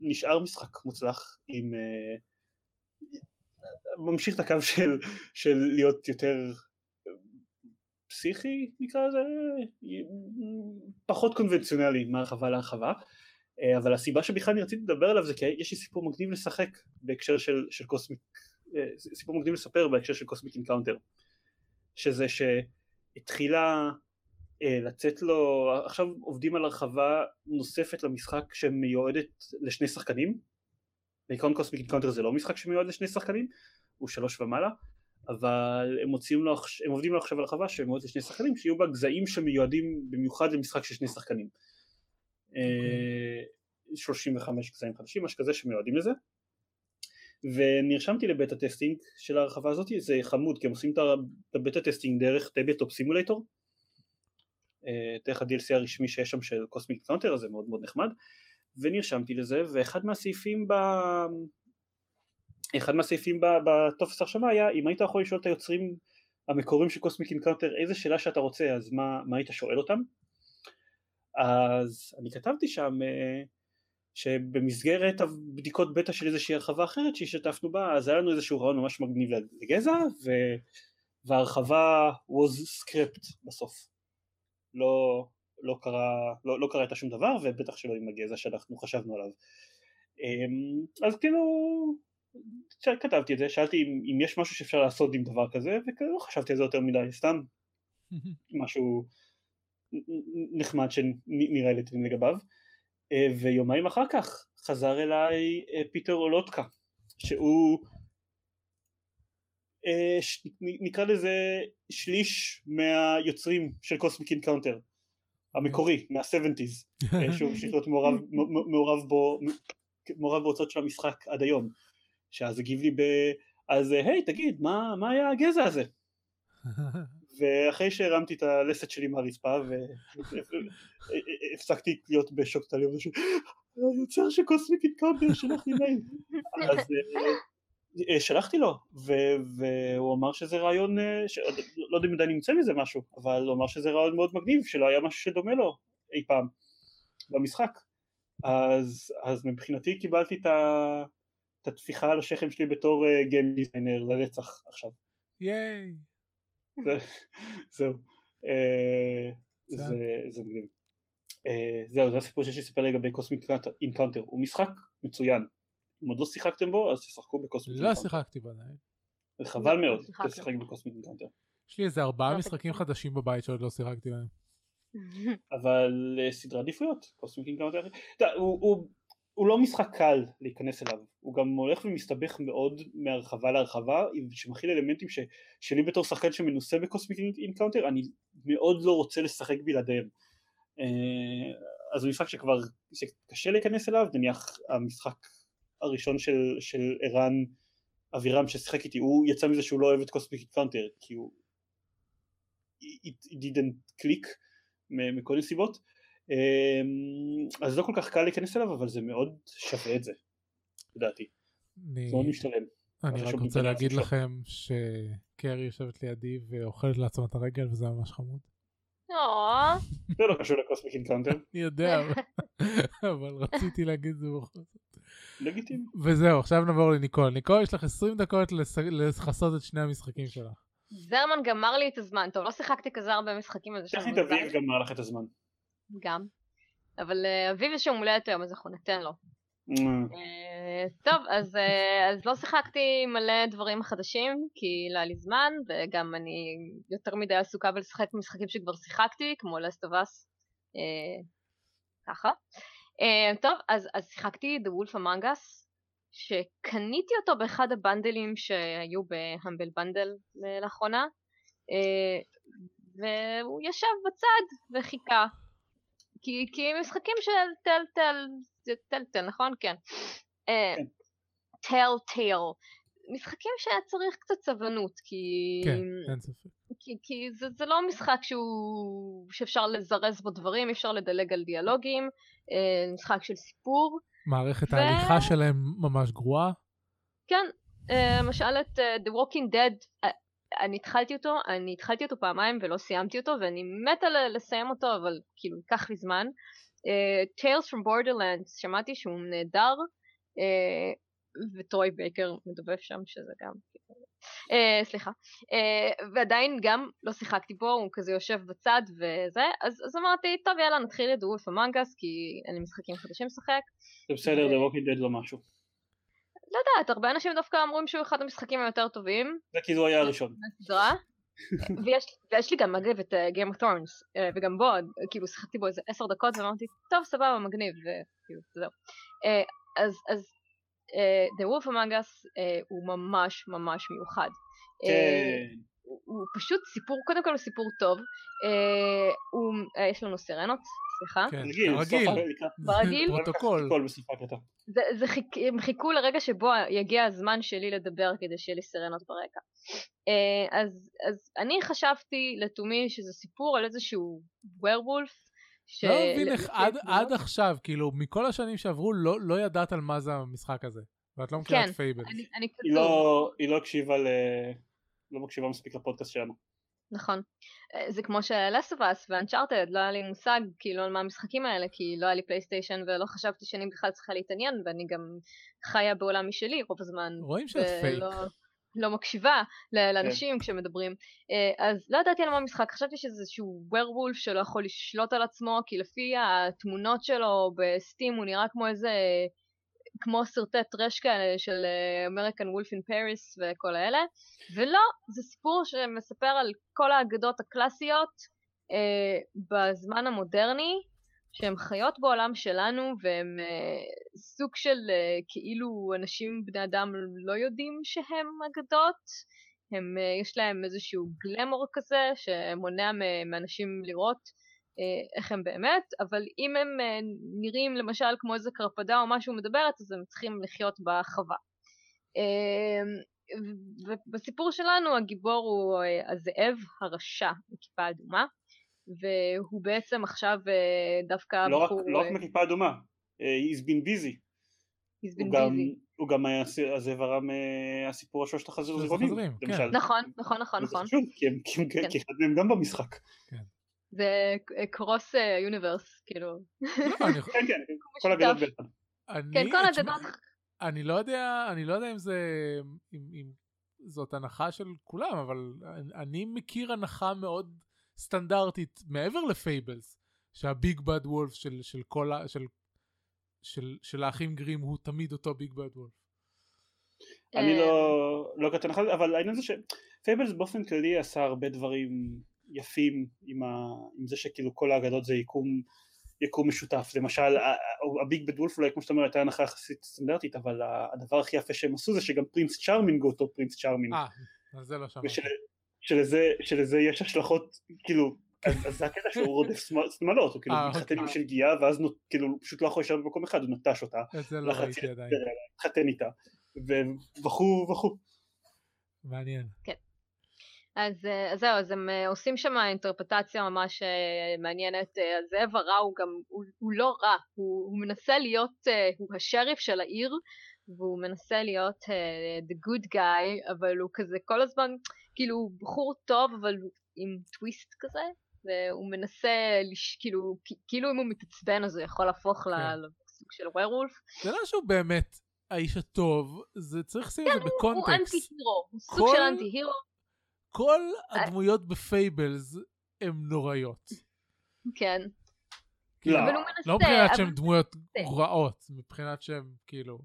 נשאר משחק מוצלח עם ממשיך את הקו של, של להיות יותר פסיכי נקרא לזה, פחות קונבנציונלי מהרחבה להרחבה, אבל הסיבה שבכלל אני רציתי לדבר עליו זה כי יש לי סיפור מקדים לשחק בהקשר של, של Cosmic, סיפור מקדים לספר בהקשר של Cosmic Encounter, שזה שהתחילה לצאת לו, עכשיו עובדים על הרחבה נוספת למשחק שמיועדת לשני שחקנים, בעיקרון Cosmic Encounter זה לא משחק שמיועד לשני שחקנים, הוא שלוש ומעלה, אבל הם, לו, הם עובדים לו עכשיו על הרחבה שמיועדת לשני שחקנים, שיהיו בה גזעים שמיועדים במיוחד למשחק של שני שחקנים. Okay. אוקיי. 35 גזעים חדשים, משהו כזה שמיועדים לזה. ונרשמתי ל beta testing של ההרחבה הזאת, זה חמוד כי הם עושים את ה beta testing דרך Tabletop Simulator, דרך ה-DLC הרשמי שיש שם של Cosmic Encounter, אז זה מאוד מאוד נחמד, ונרשמתי לזה, ואחד מהסעיפים ב... אחד מהסעיפים בטופס הרשמה היה אם היית יכול לשאול את היוצרים המקוריים של Cosmic Encounter איזה שאלה שאתה רוצה אז מה, מה היית שואל אותם? אז אני כתבתי שם אה, שבמסגרת הבדיקות בטא של איזושהי הרחבה אחרת שהשתתפנו בה אז היה לנו איזשהו רעיון ממש מגניב לגזע ו... וההרחבה was scrapped בסוף. לא, לא קרה לא, לא קרה איתה שום דבר ובטח שלא עם הגזע שאנחנו חשבנו עליו. אמ, אז כאילו כתבתי את זה, שאלתי אם, אם יש משהו שאפשר לעשות עם דבר כזה, ולא חשבתי על זה יותר מדי, סתם. *laughs* משהו נחמד שנראה לי לגביו. אה, ויומיים אחר כך חזר אליי אה, פיטר אולוטקה, שהוא אה, נקרא לזה שליש מהיוצרים של Cosmic Encounter המקורי, מה-70's, *laughs* שהוא המשיך להיות מעורב, מעורב בו, מעורב בהוצאות של המשחק עד היום. שאז הגיב לי ב... אז היי תגיד מה, מה היה הגזע הזה? *laughs* ואחרי שהרמתי את הלסת שלי מהרצפה והפסקתי להיות בשוק טלי היוצר של Cosmic Encounter שלח לי מייל *laughs* אז אה, שלחתי לו והוא אמר שזה רעיון אה, לא יודע אם עדיין נמצא מזה משהו אבל הוא אמר שזה רעיון מאוד מגניב שלא היה משהו שדומה לו אי פעם במשחק אז, אז מבחינתי קיבלתי את ה... את הטפיחה על השכם שלי בתור game designer לנצח עכשיו. ייי. זהו. אה, זה מגניב. זהו, זה הסיפור שיש לי לספר לגבי Cosmic Encounter. הוא משחק מצוין. אם עוד לא שיחקתם בו, אז תשחקו ב Cosmic Encounter. לא שיחקתי בו עדיין. חבל לא מאוד לשחק בקוסמיק אינקאונטר. יש לי איזה ארבעה לא, משחקים חדשים בבית שעוד לא שיחקתי בהם. *laughs* אבל סדרי עדיפויות, Cosmic Encounter, הוא הוא לא משחק קל להיכנס אליו, הוא גם הולך ומסתבך מאוד מהרחבה להרחבה, שמכיל אלמנטים ש, שלי בתור שחקן שמנוסה ב Cosmic Encounter, אני מאוד לא רוצה לשחק בלעדיהם. אה, אז הוא משחק שכבר קשה להיכנס אליו, נניח המשחק הראשון של, של ערן אבירם ששיחק איתי, הוא יצא מזה שהוא לא אוהב את Cosmic Encounter, כי הוא... it, didn't click מכל מיני סיבות. אמ, אז לא כל כך קל להיכנס אליו אבל זה מאוד שווה את זה לדעתי. זה מאוד משתלם. אני רק רוצה להגיד לכם שקרי יושבת לידי ואוכלת לעצמה את הרגל וזה ממש חמוד. זה לא קשור ל Cosmic Encounter. אני יודע אבל רציתי להגיד זה בכל זאת. לגיטימי. וזהו עכשיו נעבור לניקול. ניקול יש לך 20 דקות לכסות את שני המשחקים שלך. זרמן גמר לי את הזמן טוב לא שיחקתי כזה הרבה משחקים. איך תביב גמר לך את הזמן? גם. אבל אה, אביב יש יום הולדת היום אז אנחנו ניתן לו. אה, טוב אז, אה, אז לא שיחקתי מלא דברים חדשים כי לא היה לי זמן וגם אני יותר מדי עסוקה בלשחק משחקים שכבר שיחקתי כמו לסט אוף אס ככה. טוב אז, אז שיחקתי The Wolf Among Us שקניתי אותו באחד הבנדלים שהיו בהמבל בנדל לאחרונה והוא ישב בצד וחיכה כי, כי משחקים של טל טל, זה טל טל נכון? כן. טל אה, טל. משחקים שהיה צריך קצת סבלנות כי... כן, אין ספק. כי, כי זה, זה לא משחק שהוא... שאפשר לזרז בו דברים, אי אפשר לדלג על דיאלוגים, אה, משחק של סיפור. מערכת ו... ההליכה שלהם ממש גרועה. כן, אה, למשל את uh, The Walking Dead, אני התחלתי אותו, אני התחלתי אותו פעמיים ולא סיימתי אותו ואני מתה לסיים אותו אבל כאילו ייקח לי זמן. Tales from Borderlands שמעתי שהוא נהדר וטרוי בייקר מדובב שם שזה גם uh, סליחה uh, ועדיין גם לא שיחקתי בו הוא כזה יושב בצד וזה אז, אז אמרתי טוב יאללה נתחיל את דורף המנגס כי אין לי משחקים חדשים לשחק. זה בסדר, The Walking Dead לא משהו. לא יודעת, הרבה אנשים דווקא אמרו שהוא אחד המשחקים היותר טובים. זה כי הוא היה הראשון. *laughs* ויש, ויש לי גם אגב את uh, Game of Thrones, וגם בו, כאילו שיחקתי בו איזה עשר דקות ואמרתי, טוב סבבה מגניב, וכאילו זהו. אז, אז The Wolf Among Us uh, הוא ממש ממש מיוחד. כן. Uh, הוא, הוא פשוט סיפור, קודם כל הוא סיפור טוב, uh, הוא, אה, יש לנו סירנות, סליחה. כן, רגיל. ברגיל? *laughs* *laughs* פרוטוקול. זה, זה חיכ... הם חיכו לרגע שבו יגיע הזמן שלי לדבר כדי שיהיה לי סירנות ברקע. אה, אז, אז אני חשבתי לתומי שזה סיפור על איזשהו werewolf. ש... לא מבין איך לפי עד, עד עכשיו, כאילו, מכל השנים שעברו, לא, לא ידעת על מה זה המשחק הזה. ואת לא מכירה כן, את Fables. אני, אני היא לא- היא לא הקשיבה ל... לא מקשיבה מספיק לפודקאסט שלנו. נכון. אה, זה כמו שלסטובס ואנצ'ארטד, לא היה לי מושג כאילו על מה המשחקים האלה, כי לא היה לי פלייסטיישן ולא חשבתי שאני בכלל צריכה להתעניין, ואני גם חיה בעולם משלי רוב הזמן. רואים שאת פייק. לא מקשיבה ל- לאנשים כשמדברים. אה, אז לא ידעתי על מה המשחק, חשבתי שזה איזשהו werewolf שלא יכול לשלוט על עצמו, כי לפי התמונות שלו בסטים הוא נראה כמו איזה, כמו סרטי trash כאלה של אמריקן וולף אין פריס וכל האלה, ולא, זה סיפור שמספר על כל האגדות הקלאסיות אה, בזמן המודרני, שהן חיות בעולם שלנו והם אה, סוג של אה, כאילו אנשים בני אדם לא יודעים שהם אגדות. הם, אה, יש להם איזשהו גלמור כזה שמונע מאנשים לראות איך הם באמת, אבל אם הם נראים למשל כמו איזה קרפדה או משהו מדברת, אז הם צריכים לחיות בחווה. ובסיפור שלנו הגיבור הוא הזאב הרשע מכיפה אדומה, והוא בעצם עכשיו אה, דווקא לא רק- בחור... לא רק אה, מכיפה אדומה. אה, he's been busy. he's הוא been גם- busy. הוא גם היה ס- הזאב הרע מהסיפור על שלושת שלושת החזירונים. החזירים, כן. למשל. נכון, נכון, נכון, נכון. חשוב, כי הם- כי כן. כי אחד מהם גם במשחק. זה cross universe, כאילו. לא, אני, *laughs* כן, כן, כל. הגדות ביחד. כן, כל הגדות. אני לא יודע, אני לא יודע אם זה, אם, אם זאת הנחה של כולם, אבל אני, אני מכיר הנחה מאוד סטנדרטית מעבר ל Fables, שה big bad wolf של, של כל ה... של, של, של האחים גרים הוא תמיד אותו big bad wolf. אני אה, לא לא קטן אחד, אבל העניין זה ש Fables באופן כללי עשה הרבה דברים יפים עם ה- עם זה שכאילו כל האגדות זה יקום יקום משותף. למשל הביג בד וולף אולי כמו שאתה אומר הייתה הנחה יחסית סטנדרטית, אבל הדבר הכי יפה שהם עשו זה שגם פרינס צ'ארמינג הוא אותו פרינס צ'ארמינג. אה, על זה לא שמעתי. שלזה, שלזה יש השלכות, כאילו, אז, אז זה הקטע שהוא רודף שמאל- שמאלות, הוא כאילו אה, מתחתן עם אוקיי. של גיאה, ואז נות, כאילו, פשוט לא יכול להישאר במקום אחד, הוא נטש אותה, לא לחץ ראיתי עדיין. התחתן איתה, ו- וכו' וכו'. מעניין. אז אה, אז זהו, אז הם אה, עושים שם אינטרפטציה ממש אה, מעניינת. אה, הזאב הרע הוא גם, הוא, הוא לא רע, הוא, הוא מנסה להיות, אה, הוא השריף של העיר, והוא מנסה להיות אה, the good guy, אבל הוא כזה כל הזמן, כאילו הוא בחור טוב, אבל הוא עם טוויסט כזה, והוא מנסה, לש, כאילו, כאילו אם הוא מתעצבן אז הוא יכול להפוך כן. לסוג של werewolf. זה לא שהוא באמת האיש הטוב, זה צריך לשים את זה הוא בקונטקסט. anti-hero, הוא סוג כל- של אנטי-הירו, כל אה. הדמויות ב Fables הן נוראיות. כן. לא. הוא מנסה, לא מבחינת שהן דמויות מנסה. רעות, מבחינת שהן כאילו...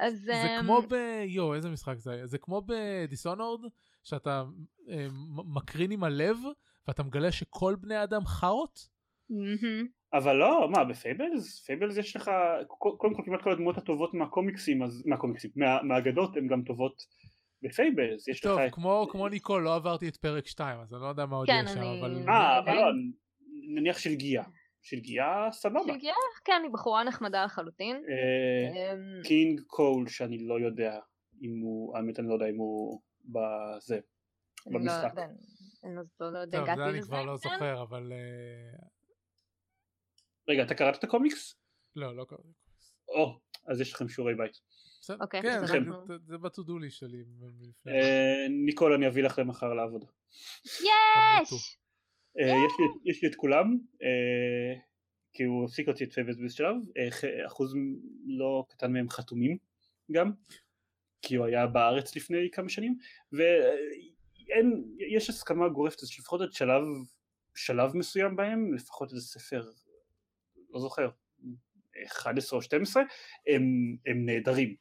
אז, זה אמ, כמו ב... יואו, איזה משחק זה היה? זה כמו ב Dishonored, שאתה אה, מקרין עם הלב, ואתה מגלה שכל בני האדם חארות? אבל לא, מה, ב Fables? Fables יש לך, קודם כל כמעט כל הדמויות הטובות מהקומיקסים, אז, מהקומיקסים, מה, מהאגדות הן גם טובות ב Fables, יש טוב, לך. כמו, כמו ניקול, לא עברתי את פרק 2, אז אני לא יודע מה עוד כן, יש שם, אני- אבל... אה, אבל לא, נניח של גיאה, של גיאה סבבה. שהגיעה, כן, היא בחורה נחמדה לחלוטין. אה, אמ, King Cole שאני לא יודע אם הוא, האמת אני לא יודע אם הוא בזה, לא במשחק. לא- טוב, זה אני. כבר לא. זוכר, אבל... אה, רגע, אתה קראת את הקומיקס? לא, לא קראתי. או, אז יש לכם שיעורי בית. בסדר, אוקיי, כן, זה- בטודולי שלי מלפני. אה, ניקול אני אביא לך למחר לעבודה. יש! אה, יש לי- את כולם, כי הוא הפסיק להוציא את Fables באיזה שלב, אה, ח- אחוז לא קטן מהם חתומים גם, כי הוא היה בארץ לפני כמה שנים, ואין, יש הסכמה גורפת שלפחות עד שלב, שלב מסוים בהם, לפחות איזה ספר, לא זוכר, 11 או 12, הם, הם נהדרים.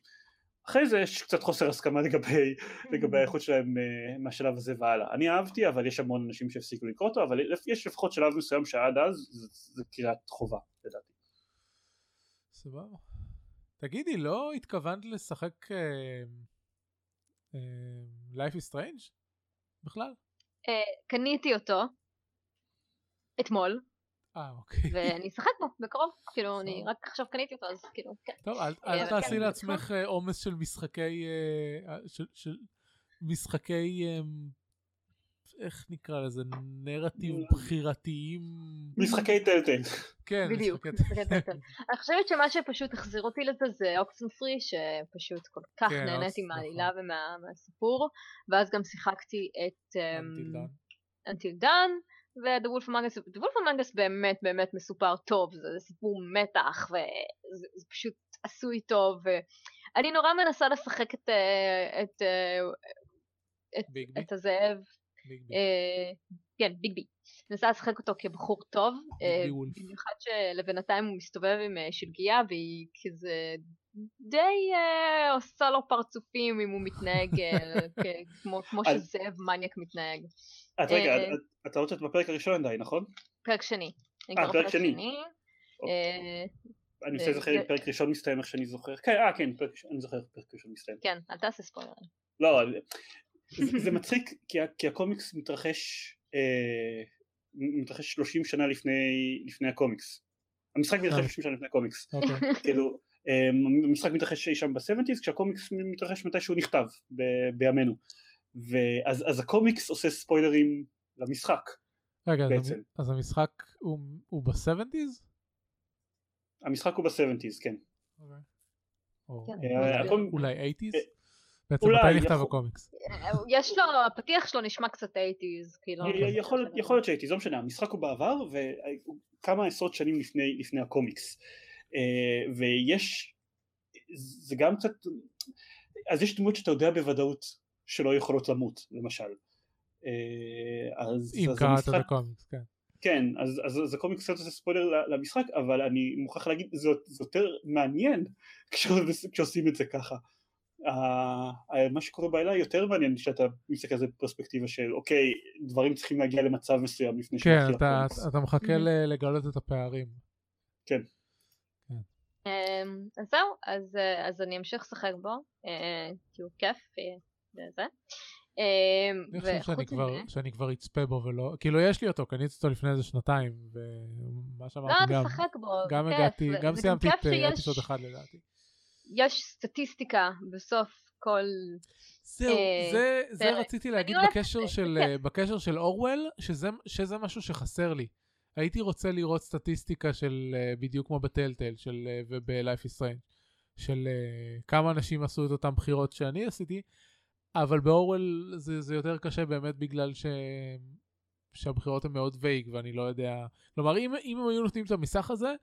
אחרי זה יש קצת חוסר הסכמה לגבי, לגבי האיכות שלהם אה, מהשלב הזה והלאה. אני אהבתי אבל יש המון אנשים שהפסיקו לקרוא אותו אבל יש לפחות שלב מסוים שעד אז זה, זה קריאת חובה לדעתי. סבבה. תגידי, לא התכוונת לשחק אה, אה, Life is Strange? בכלל? אה, קניתי אותו אתמול. אה, אוקיי. ואני אשחק בו בקרוב, כאילו, אני רק עכשיו קניתי אותו, אז כאילו, כן. טוב, אל, אה, תעשי כן, לעצמך אה, עומס של משחקי... אה, של, של משחקי... אה, איך נקרא לזה? נרטיב בחירתיים. משחקי טלטל. כן, בדיוק, משחקי- טלטל. אני חושבת שמה שפשוט החזיר אותי לזה זה אוקסן פרי, שפשוט כל כך כן, נהניתי מהעלילה נכון. ומהסיפור, ואז גם שיחקתי את Until Dawn. Until Done, ו-The Wolf Among Us, The Wolf Among Us באמת באמת מסופר טוב, זה, זה סיפור מתח, וזה זה פשוט עשוי טוב, ואני נורא מנסה לשחק את, אה, את, אה, את, בי? את הזאב, ביג בי. אה, כן, ביג בי. מנסה לשחק אותו כבחור טוב, אה. במיוחד שלבינתיים הוא מסתובב עם אה, שלגיה והיא כזה די עושה לו פרצופים אם הוא מתנהג כמו, שזאב מניאק מתנהג. אז רגע, את- אתה רוצה את בפרק הראשון עדיין, נכון? פרק שני. אה, פרק שני. אוקיי. אני מנסה לזכר אם פרק ראשון מסתיים איך שאני זוכר. כן, אה, כן, אני זוכר איך פרק ראשון מסתיים. כן, אל תעשה ספוילרים. לא, זה- זה מצחיק כי כי הקומיקס מתרחש אה, מתרחש 30 שנה לפני לפני הקומיקס. המשחק מתרחש אה. 30 שנה לפני הקומיקס. אוקיי. *laughs* כאילו, אה, המשחק מתרחש אי שם ב-70's כשהקומיקס מתרחש מתי שהוא נכתב ב- בימינו. ואז אז הקומיקס עושה ספוילרים למשחק רגע, אז בעצם. אז המשחק הוא- הוא ב-70's? המשחק הוא ב-70's כן. הקומ- אולי 80's? אה, בעצם מתי נכתב הקומיקס? אה, יש לו, הפתיח שלו נשמע קצת 80's, כאילו. יכול להיות- יכול להיות שהייתי, זה לא משנה, המשחק הוא בעבר וכמה עשרות שנים לפני, הקומיקס אה, ויש, זה גם קצת, אז יש דמות שאתה יודע בוודאות שלא יכולות למות למשל אה, אז, אם קראת את הקומיקס, כן. כן, אז, אז, אז הקומיקס קצת עושה ספוילר למשחק אבל אני מוכרח להגיד זה, זה יותר מעניין *laughs* כש- כשעושים את זה ככה מה שקורה בעילה יותר מעניין כשאתה מסתכל על זה בפרספקטיבה של אוקיי דברים צריכים להגיע למצב מסוים לפני כן, אתה-. אתה מחכה Mhm. ל- לגלות את הפערים. אמ, אז זהו, אז, אה, אז אני אמשיך לשחק בו, אה, כי הוא כיף אה, וזה. אמ, אני חושב שאני כבר, מזה- שאני כבר אצפה בו ולא, כאילו יש לי אותו, קניתי אותו לפני איזה שנתיים, ומה לא, שאמרתי גם, גם הגעתי, גם סיימתי את אפיסוד אחד לדעתי. יש סטטיסטיקה בסוף כל... זהו, אה, זה, זה. רציתי להגיד הולכת- בקשר זה של. אה, בקשר של אורוול, שזה, שזה משהו שחסר לי. הייתי רוצה לראות סטטיסטיקה של אה, בדיוק כמו בטלטל של, וב-Life is Strange, של כמה אנשים עשו את אותן בחירות שאני עשיתי, אבל באורוול זה, זה יותר קשה באמת בגלל ש... שהבחירות הן מאוד וייג ואני לא יודע, כלומר אם, אם הם היו נותנים את המסך הזה,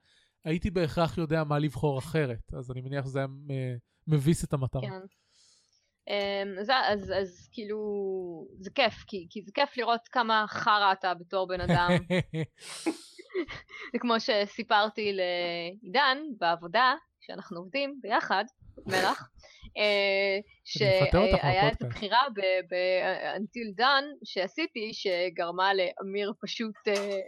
הייתי בהכרח יודע מה לבחור אחרת, אז אני מניח שזה היה אה, מביס את המטרה. כן. אמ, זה, אז, אז כאילו, זה כיף, כי, כי זה כיף לראות כמה חרא אתה בתור בן אדם. *laughs* זה כמו שסיפרתי לעידן בעבודה, שאנחנו עובדים ביחד, מלח, אה, שהיה את. הבחירה ב-Until Done שעשיתי, שגרמה לאמיר פשוט אה,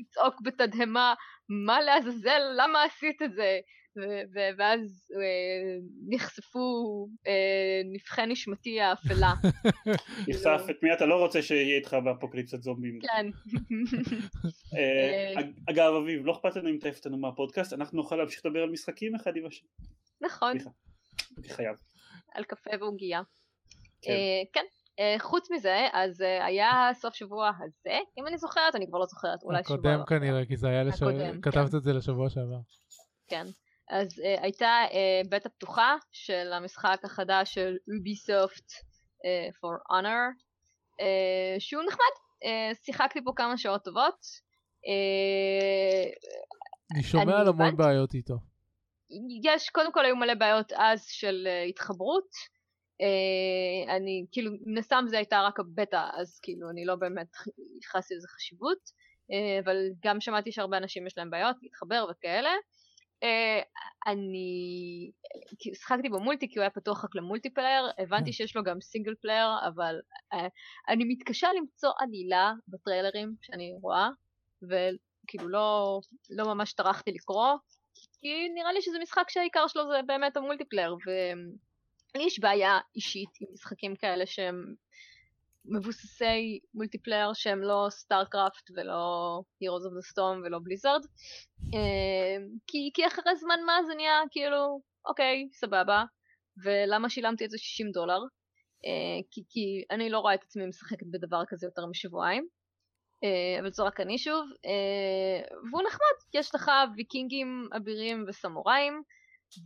לצעוק בתדהמה, מה לעזאזל, למה עשית את זה? ו- ואז אה, נחשפו אה, נבחי נשמתי האפלה. *laughs* נחשף את מי אתה לא רוצה שיהיה איתך באפוקליפסת זומבים. כן. *laughs* אה, אג- אגב אביב לא אכפת לנו אם תעיף אותנו מהפודקאסט אנחנו נוכל להמשיך לדבר על משחקים אחד עם השני. נכון, סליחה. אני חייב. על קפה ועוגייה. כן. אה, כן. חוץ מזה, אז אה, היה סוף שבוע הזה, אם אני זוכרת, אני כבר לא זוכרת, אולי שבוע הקודם הבא. כנראה, כי זה היה, לש... הקודם, כתבת כן. את זה לשבוע שעבר. כן. אז uh, הייתה uh, בטא פתוחה של המשחק החדש של Ubisoft uh, for Honor, אה, שהוא נחמד, אה, שיחקתי בו כמה שעות טובות. Uh, אני שומע על המון. בעיות איתו. יש, קודם כל היו מלא בעיות אז של אה, התחברות. אה, אני, כאילו, מן הסתם זה הייתה רק הבטא, אז כאילו, אני לא באמת ייחסתי לזה חשיבות. אה, אבל גם שמעתי שהרבה אנשים יש להם בעיות להתחבר וכאלה. אה, אני שיחקתי ב multi כי הוא היה פתוח רק ל multiplayer, הבנתי כן. שיש לו גם single player, אבל אני מתקשה למצוא עלילה בטריילרים שאני רואה, וכאילו לא, לא ממש טרחתי לקרוא, כי נראה לי שזה משחק שהעיקר שלו זה באמת ה multiplayer, ולי יש בעיה אישית עם משחקים כאלה שהם מבוססי multiplayer שהם לא StarCraft ולא Heroes of the Storm ולא Blizzard. כי, כי אחרי זמן מה זה נהיה כאילו, אוקיי, סבבה, ולמה שילמתי את זה 60 דולר? כי, כי אני לא רואה את עצמי משחקת בדבר כזה יותר משבועיים. אבל זו רק אני שוב, והוא נחמד, יש לך ויקינגים אבירים וסמוראים,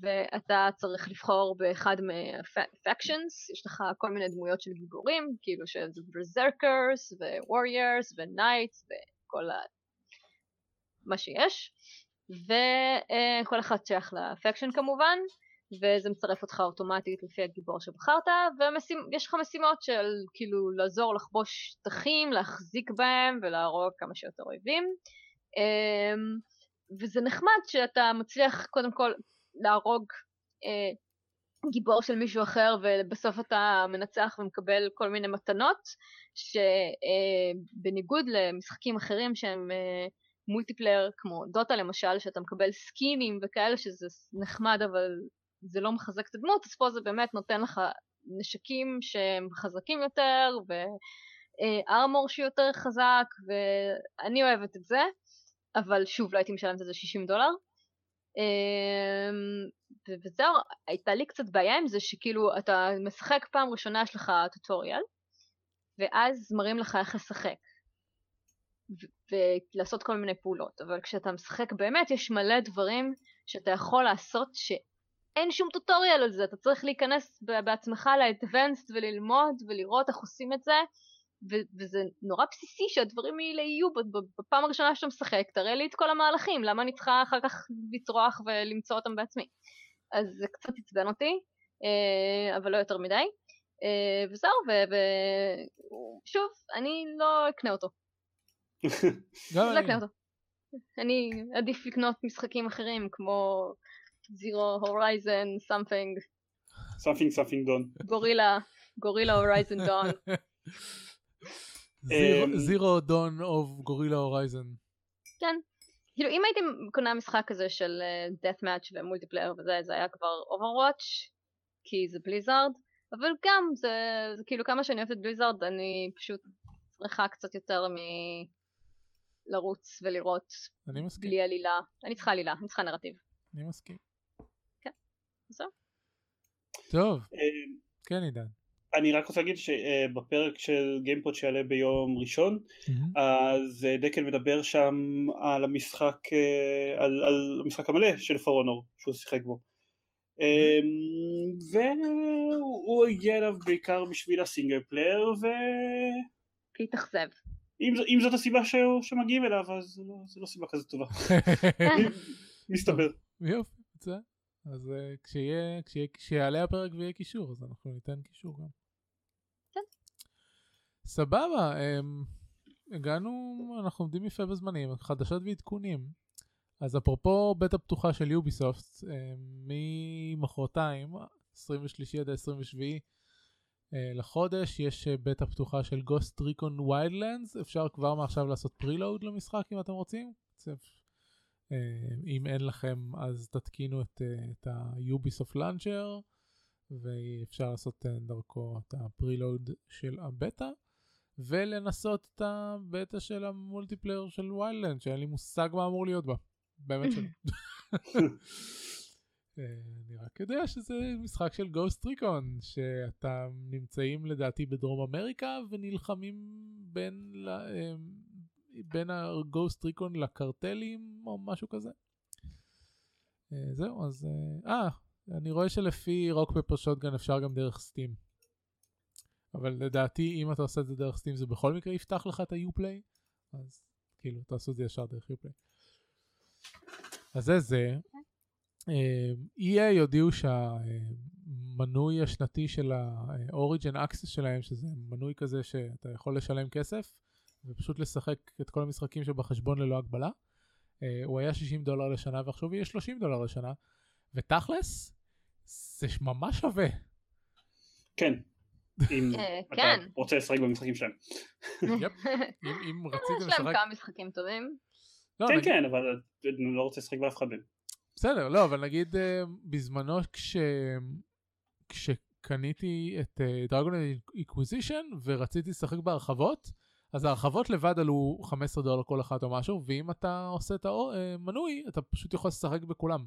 ואתה צריך לבחור באחד מה factions, יש לך כל מיני דמויות של גיבורים, כאילו שזה berserkers ו knights וכל ה... מה שיש, וכל אחד שייך לפקשן כמובן, וזה מצרף אותך אוטומטית לפי הגיבור שבחרת, ויש לך משימות של כאילו לעזור לחבוש שטחים, להחזיק בהם ולהרוג כמה שיותר אויבים. אמ, וזה נחמד שאתה מצליח קודם כל להרוג אה, גיבור של מישהו אחר ובסוף אתה מנצח ומקבל כל מיני מתנות שבניגוד אה, למשחקים אחרים שהם אה, מולטיפלייר כמו דוטה למשל שאתה מקבל סקינים וכאלה שזה נחמד אבל זה לא מחזק את הדמות אז פה זה באמת נותן לך נשקים שהם חזקים יותר וארמור אה, שיותר חזק ואני אוהבת את זה אבל שוב לא הייתי משלמת את זה 60 דולר וזהו, הייתה לי קצת בעיה עם זה שכאילו אתה משחק פעם ראשונה יש לך טוטוריאל ואז מראים לך איך לשחק. ולעשות כל מיני פעולות אבל כשאתה משחק באמת יש מלא דברים שאתה יכול לעשות שאין שום טוטוריאל על זה. אתה צריך להיכנס בעצמך לאדוונסט וללמוד ולראות איך עושים את זה ו- וזה נורא בסיסי שהדברים האלה יהיו בפעם הראשונה שאתה משחק, תראה לי את כל המהלכים, למה אני צריכה אחר כך לצרוח ולמצוא אותם בעצמי. אז זה קצת עצבן אותי, אה, אבל לא יותר מדי. אה, וזהו, ושוב, אני לא אקנה אותו. *laughs* לא אקנה אותו. אני עדיף לקנות משחקים אחרים כמו Zero Horizon something. something something Dawn. Guerrilla, Guerrilla Horizon Dawn. *laughs* Zero Dawn of Guerrilla Horizon. כן. כאילו אם הייתי קונה משחק כזה של death match ו multiplayer וזה זה היה כבר Overwatch כי זה Blizzard אבל גם זה, זה כאילו כמה שאני אוהבת Blizzard אני פשוט צריכה קצת יותר מ... לרוץ ולראות אני מסכים. בלי עלילה אני צריכה עלילה אני צריכה נרטיב. אני מסכים. כן. זהו. טוב. כן עידן. אני רק רוצה להגיד שבפרק של GamePod שיעלה ביום ראשון mm-hmm. אז דקל מדבר שם על המשחק אה, על, על המשחק המלא של For Honor שהוא שיחק בו mm-hmm. והוא הגיע אליו בעיקר בשביל ה single player ו... התאכזב אם, אם זאת הסיבה ש... שמגיעים אליו אז זו לא, לא סיבה כזאת טובה *laughs* מסתבר יופי אז uh, כשיהיה, כשיהיה, כשיעלה הפרק ויהיה קישור אז אנחנו ניתן קישור גם. כן. סבבה, um, הגענו, אנחנו עומדים יפה בזמנים, חדשות ועדכונים. אז אפרופו בטא פתוחה של יוביסופט, um, ממחרתיים, 23 עד 27 uh, לחודש, יש uh, בטא פתוחה של גוסט ריקון ויילדלנדס, אפשר כבר מעכשיו לעשות פרילוד למשחק אם אתם רוצים. אה, אם אין לכם אז תתקינו את, אה, את ה-Ubisoft Launcher ואפשר לעשות אה, דרכו את ה preload של הבטא ולנסות את הבטא של ה multiplayer של Wildlands שאין לי מושג מה אמור להיות בה, באמת שלא. *laughs* אני רק יודע שזה משחק של Ghost Recon שאתם נמצאים לדעתי בדרום אמריקה ונלחמים בין בין ה Ghost Recon לקרטלים או משהו כזה. אה, זהו, אז... אה, אה, אני רואה שלפי רוק פפר שוטגן אפשר גם דרך סטים. אבל לדעתי אם אתה עושה את זה דרך סטים זה בכל מקרה יפתח לך את ה-Uplay, אז כאילו תעשו את זה ישר דרך Uplay. אז זה זה. אה, EA הודיעו שהמנוי השנתי של ה-Origin Access שלהם, שזה מנוי כזה שאתה יכול לשלם כסף, ופשוט לשחק את כל המשחקים שבחשבון ללא הגבלה. Uh, הוא היה 60 דולר לשנה ועכשיו יהיה 30 דולר לשנה, ותכלס, זה ממש שווה. כן. אם אה, אתה כן. רוצה לשחק במשחקים שלהם. אם *laughs* רציתם לשחק... יש להם כמה משחקים טובים. לא, כן, כן, אבל אני לא רוצה לשחק באף אחד מהם. בסדר, לא, אבל נגיד uh, בזמנו כש... כש... קניתי את דרגון איקוויזישן ורציתי לשחק בהרחבות, אז ההרחבות לבד עלו 15 דולר כל אחת או משהו, ואם אתה עושה את המנוי, אתה פשוט יכול לשחק בכולם.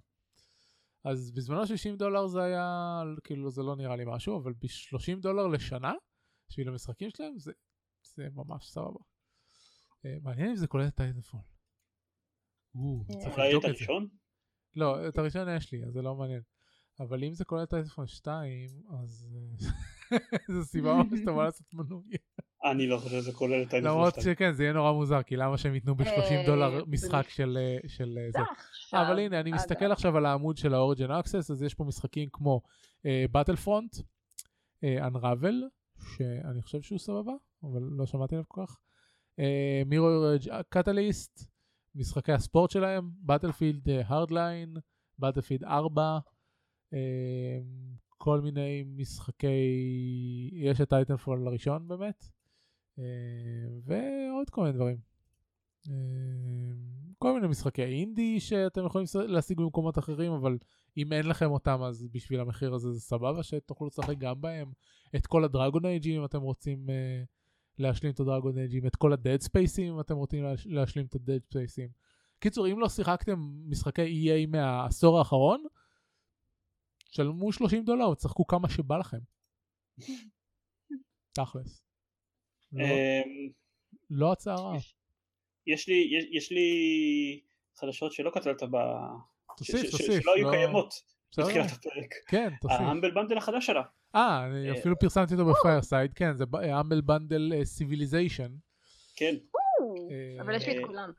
אז בזמנו 60 דולר זה היה, כאילו זה לא נראה לי משהו, אבל ב-30 דולר לשנה, בשביל המשחקים שלהם, זה, זה ממש סבבה. אה, מעניין אם זה כולל את Titanfall. אולי את הראשון? לא, את הראשון יש לי, אז זה לא מעניין. אבל אם זה כולל את Titanfall 2, אז אה, *laughs* זו סיבה ממש טובה לעשות מנוי. אני לא חושב שזה כולל את Titanfall 2. למרות שכן, זה יהיה נורא מוזר, כי למה שהם ייתנו ב-30 דולר משחק של זה. אבל הנה, אני מסתכל עכשיו על העמוד של ה-Origin Access, אז יש פה משחקים כמו Battlefront, Unravel, שאני חושב שהוא סבבה, אבל לא שמעתי עליו כל כך. Mirror Catalyst, משחקי הספורט שלהם, Battlefield Hardline, Battlefield 4, כל מיני משחקי, יש את Titanfall הראשון באמת, ועוד כל מיני דברים. כל מיני משחקי אינדי שאתם יכולים להשיג במקומות אחרים, אבל אם אין לכם אותם אז בשביל המחיר הזה זה סבבה שתוכלו לשחק גם בהם. את כל הדרגון אייג'ים אם אתם רוצים uh, להשלים את הדרגון אייג'ים, את כל הדד ספייסים אם אתם רוצים להש... להשלים את הדד ספייסים. קיצור, אם לא שיחקתם משחקי EA מהעשור האחרון, שלמו 30 דולר ותשחקו כמה שבא לכם. *laughs* תכלס. לא, אמ, לא הצעה רעה. יש לי, יש, יש לי חדשות שלא כתבת ב... תוסיף, ש- תוסיף. שלא היו לא- קיימות בסדר. בתחילת הפרק. כן, תוסיף. ה Humble Bundle החדש שלה. אה, אני אה, אפילו פרסמתי אותו ב Fireside, כן, זה Humble Bundle Civilization. כן. אה, אבל יש לי אה, את כולם.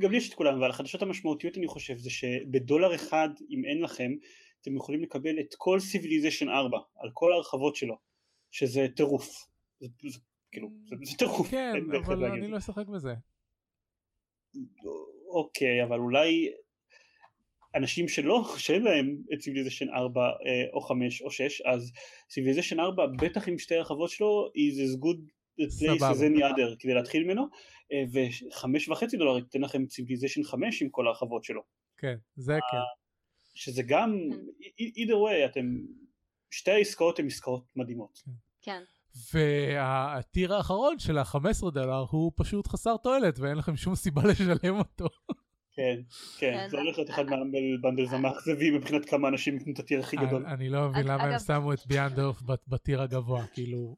גם לי יש את כולם, אבל החדשות המשמעותיות אני חושב זה שבדולר אחד, אם אין לכם, אתם יכולים לקבל את כל Civilization 4, על כל ההרחבות שלו, שזה טירוף. זה, כאילו, זה, זה טירוף. כן, אבל אני לא אשחק בזה. אוקיי, אבל אולי אנשים שלא, שאין להם את Civilization 4 אה, או 5 או 6, אז Civilization 4 בטח עם שתי הרחבות שלו is as good a place as any other כדי להתחיל ממנו, אה, וחמש וחצי דולר ייתן לכם Civilization 5 עם כל ההרחבות שלו, כן, זה כן. שזה גם, either way, אתם, שתי העסקאות הן עסקאות מדהימות. כן. וה tier האחרון של ה-15 דולר הוא פשוט חסר תועלת ואין לכם שום סיבה *laughs* לשלם אותו. כן, כן, כן, זה הולך להיות אחד מה bundles המאכזבים מבחינת כמה אנשים יקנו את ה tier הכי גדול. אני- לא מבין למה הם שמו את Beyond Earth ב tier הגבוה, כאילו,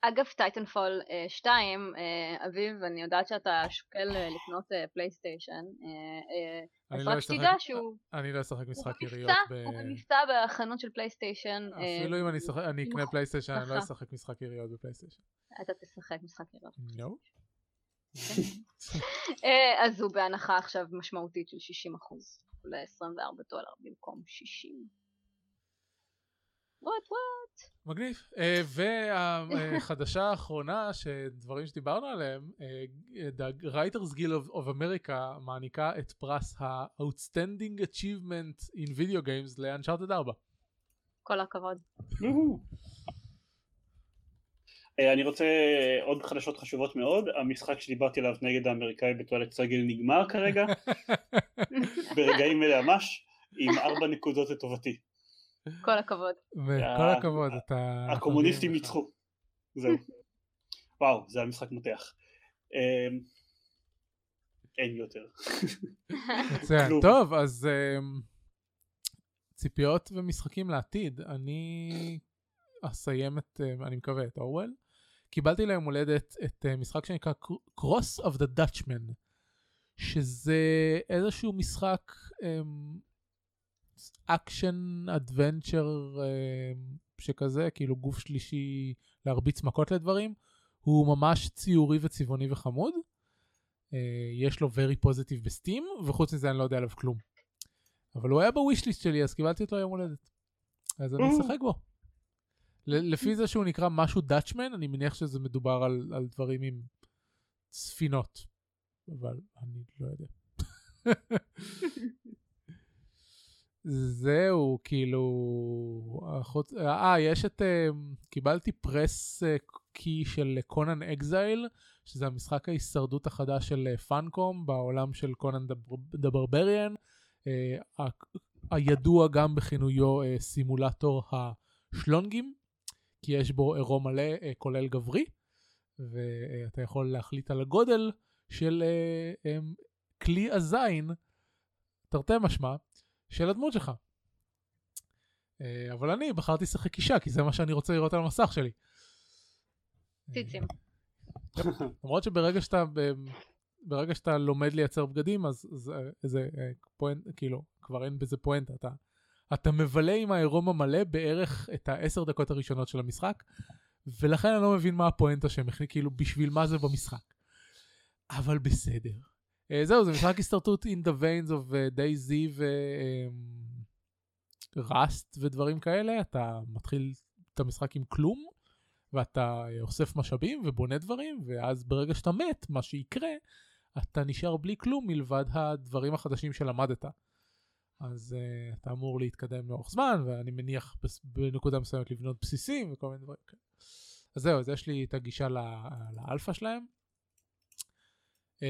אגב, Titanfall 2, אביב, אני יודעת שאתה שוקל אה, לקנות אה, PlayStation, אה, אה, אני אז לא רק אשחק- שתדע שהוא אני לא אשחק הוא משחק יריות. במבצע, ב- הוא במבצע בחנות של PlayStation. אה, אפילו אם אני אקנה PlayStation, אני לא. אשחק משחק יריות ב PlayStation. אתה תשחק משחק יריות. אה, אז הוא בהנחה עכשיו משמעותית של 60% ל-24 דולר במקום 60. וואט וואט. מגניב. אה, והחדשה האחרונה, שדברים שדיברנו עליהם, אה, The Writers Guild of- of America מעניקה את פרס ה-Outstanding Achievement in Video Games ל-Uncharted 4. כל הכבוד. אה, אני רוצה עוד חדשות חשובות מאוד, המשחק שדיברתי עליו נגד האמריקאי בתועלת סגל נגמר כרגע, *laughs* ברגעים אלה ממש, עם ארבע נקודות לטובתי. כל הכבוד. וכל ה- הכבוד, אתה... הקומוניסטים. ניצחו. זהו. וואו, זה היה משחק מותח. אה, אין יותר. מצוין. טוב, אז אמ, ציפיות ומשחקים לעתיד. אני אסיים את, אמ, אני מקווה, את אורוול. קיבלתי ליום הולדת את אה, משחק שנקרא Cross of the Dutchman, שזה איזשהו משחק action adventure שכזה, כאילו גוף שלישי להרביץ מכות לדברים. הוא ממש ציורי וצבעוני וחמוד. אה, יש לו very positive ב Steam, וחוץ מזה אני לא יודע עליו כלום. אבל הוא היה ב wishlist שלי, אז קיבלתי אותו יום הולדת. אז אני. אשחק בו. ל- לפי זה שהוא נקרא משהו Dutchman, אני מניח שזה מדובר על, על דברים עם ספינות. אבל אני לא יודע. *laughs* זהו, כאילו... החוץ... אה, יש את... אה, קיבלתי פרס אה, key של Conan Exiles, שזה המשחק ההישרדות החדש של אה, Funcom בעולם של Conan the Barbarian. אה, הידוע גם בכינויו אה, סימולטור שלונגים, כי יש בו עירום מלא אה, כולל גברי, ואתה יכול להחליט על הגודל של אה, אה, כלי הזין, תרתי משמע, של הדמות שלך. אה, אבל אני בחרתי לשחק אישה, כי זה מה שאני רוצה לראות על המסך שלי. ציצים. *laughs* למרות שברגע שאתה, ברגע שאתה לומד לייצר בגדים, אז זה, זה אה, פואנט, כאילו, כבר אין בזה פואנטה. אתה, אתה מבלה עם העירום המלא בערך את העשר דקות הראשונות של המשחק, ולכן אני לא מבין מה הפואנטה שהם כאילו, בשביל מה זה במשחק. אבל בסדר. Uh, זהו, זה משחק הסתרטות in the veins of uh, DayZ ו-Rust ודברים כאלה. אתה מתחיל את המשחק עם כלום, ואתה אה, אוסף משאבים ובונה דברים, ואז ברגע שאתה מת, מה שיקרה, אתה נשאר בלי כלום מלבד הדברים החדשים שלמדת. אז uh, אתה אמור להתקדם לאורך זמן, ואני מניח בנקודה מסוימת לבנות בסיסים וכל מיני דברים כאלה. אז זהו, אז יש לי את הגישה לאלפא שלהם. Uh,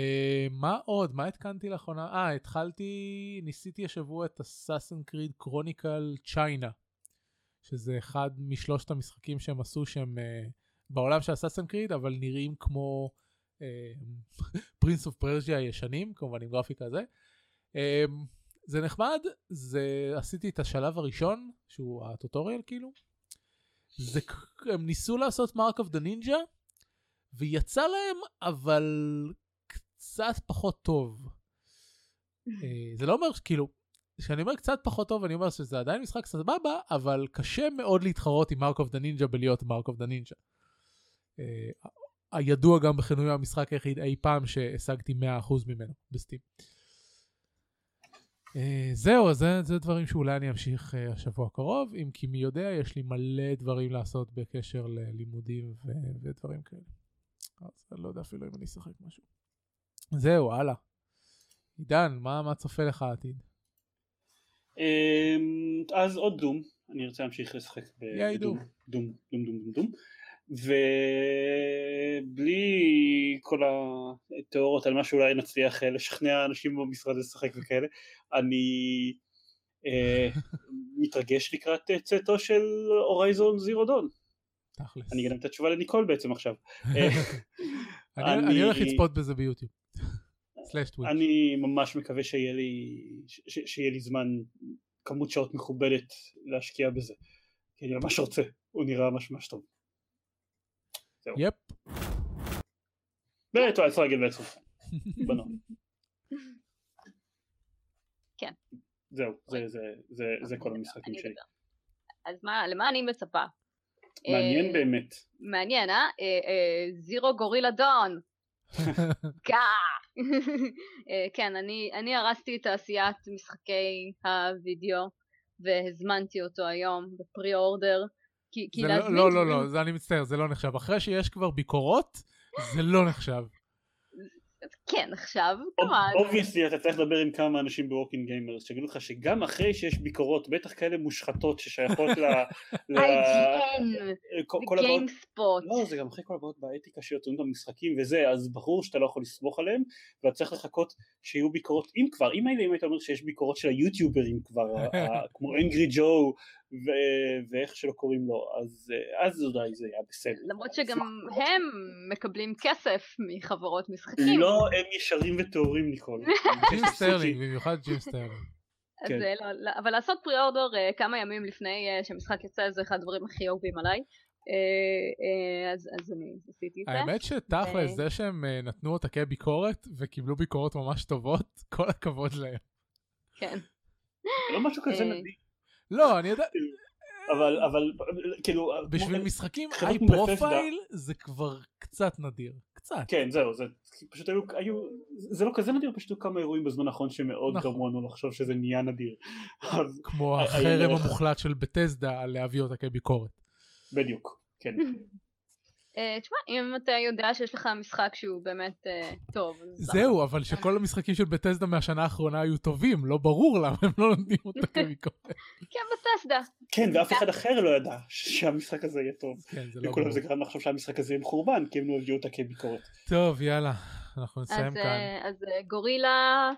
מה עוד? מה התקנתי לאחרונה? אה, התחלתי, ניסיתי השבוע את אסאסן קריד קרוניקל צ'יינה, שזה אחד משלושת המשחקים שהם עשו שהם uh, בעולם של אסאסן קריד, אבל נראים כמו Prince of Persia הישנים, כמובן עם גרפיקה הזה. אה, זה נחמד, זה עשיתי את השלב הראשון, שהוא הטוטוריאל כאילו. זה, הם ניסו לעשות Mark of the Ninja, ויצא להם, אבל קצת פחות טוב. אה, זה לא אומר, כאילו, כשאני אומר קצת פחות טוב, אני אומר שזה עדיין משחק סבבה, אבל קשה מאוד להתחרות עם Mark of the Ninja בלהיות Mark of the Ninja. הידוע גם בכינוי המשחק היחיד אי פעם שהשגתי 100% ממנו בסטים. אה, זהו, זה, זה דברים שאולי אני אמשיך אה, השבוע הקרוב, אם כי מי יודע, יש לי מלא דברים לעשות בקשר ללימודים ודברים כאלה. אז אני לא יודע אפילו אם אני אשחק משהו. זהו, הלאה. עידן, מה, מה צופה לך העתיד? אמ, אז עוד דום, אני ארצה להמשיך לשחק בדום, דום. דום, דום, דום, ובלי כל התיאוריות על מה שאולי נצליח אה, לשכנע אנשים במשרד לשחק וכאלה, אני אה, *laughs* מתרגש לקראת אה, צאתו של הורייזון זירו דון. תכלס. אני גם את התשובה לניקול בעצם עכשיו. *laughs* אני הולך לצפות בזה ביוטיוב. סלאש טוויץ'. אני ממש מקווה שיהיה לי, ש- ש- שיהיה לי זמן, כמות שעות מכובדת להשקיע בזה, כי אני ממש רוצה, הוא נראה ממש ממש טוב. יפ. באמת, וואי, צריך להגיד בעצם. בנות. *laughs* כן. זהו, זה- זה- זה- זה כל אני המשחקים. שלי. אז מה, למה אני מצפה? מעניין אה, באמת. מעניין, אה? אה, אה, זירו גורילה דון. *laughs* גאה. אה, כן, אני, אני הרסתי את תעשיית משחקי הווידאו והזמנתי אותו היום ב pre-order. כי, כי לא, להזמין לא, לא, דברים- לא, זה אני מצטער, זה לא נחשב. אחרי שיש כבר ביקורות, זה לא נחשב. כן, עכשיו, כמה... obviously אתה צריך לדבר עם כמה אנשים ב Working Gamers שיגידו לך שגם אחרי שיש ביקורות בטח כאלה מושחתות ששייכות ל... *laughs* IGN ו GameSpot. לא זה גם אחרי כל הבעיות באתיקה שיוצאים במשחקים וזה אז ברור שאתה לא יכול לסמוך עליהם ואתה צריך לחכות שיהיו ביקורות אם כבר אם היית אומר שיש ביקורות של היוטיוברים כבר *laughs* כמו Angry Joe ו- ואיך שלא קוראים לו אז אה, אז אולי זה היה בסדר. למרות שגם הם מקבלים כסף מחברות משחקים. לא הם ישרים וטהורים ניקול. *laughs* ג'ים סטרלינג, במיוחד ג'ים סטרלינג. אז כן. אה, לא, לא, אבל לעשות pre-order אה, כמה ימים לפני אה, שהמשחק יצא זה אחד הדברים הכי אהובים עליי. אה, אה, אז אז אני עשיתי את זה. האמת שתכלס, ו- זה שהם אה, נתנו עותקי ביקורת וקיבלו ביקורות ממש טובות, *laughs* כל הכבוד להם. כן. לא משהו כזה נדיר. לא, אני יודע, אבל אבל כאילו בשביל משחקים high profile זה כבר קצת נדיר. קצת. כן זהו זה פשוט היו, היו זה לא כזה נדיר פשוט היו כמה אירועים בזמן האחרון שמאוד נכון. גרמו לנו לחשוב שזה נהיה נדיר אז כמו החרם המוחלט של Bethesda על להביא עותקי ביקורת. בדיוק כן *laughs* תשמע, אם אתה יודע שיש לך משחק שהוא באמת אה, טוב. זהו, אבל שכל המשחקים של Bethesda מהשנה האחרונה היו טובים, לא ברור למה הם לא נותנים עותקי *laughs* ביקורת. כן, Bethesda. כן ואף אחד אחר לא ידע שהמשחק הזה יהיה טוב כן, זה לא לכולם ברור. זה גרם לחשוב שהמשחק הזה יהיה מחורבן כי הם לא הביאו עותקי ביקורת טוב, יאללה, אנחנו נסיים כאן. אה, אז אה, גורילה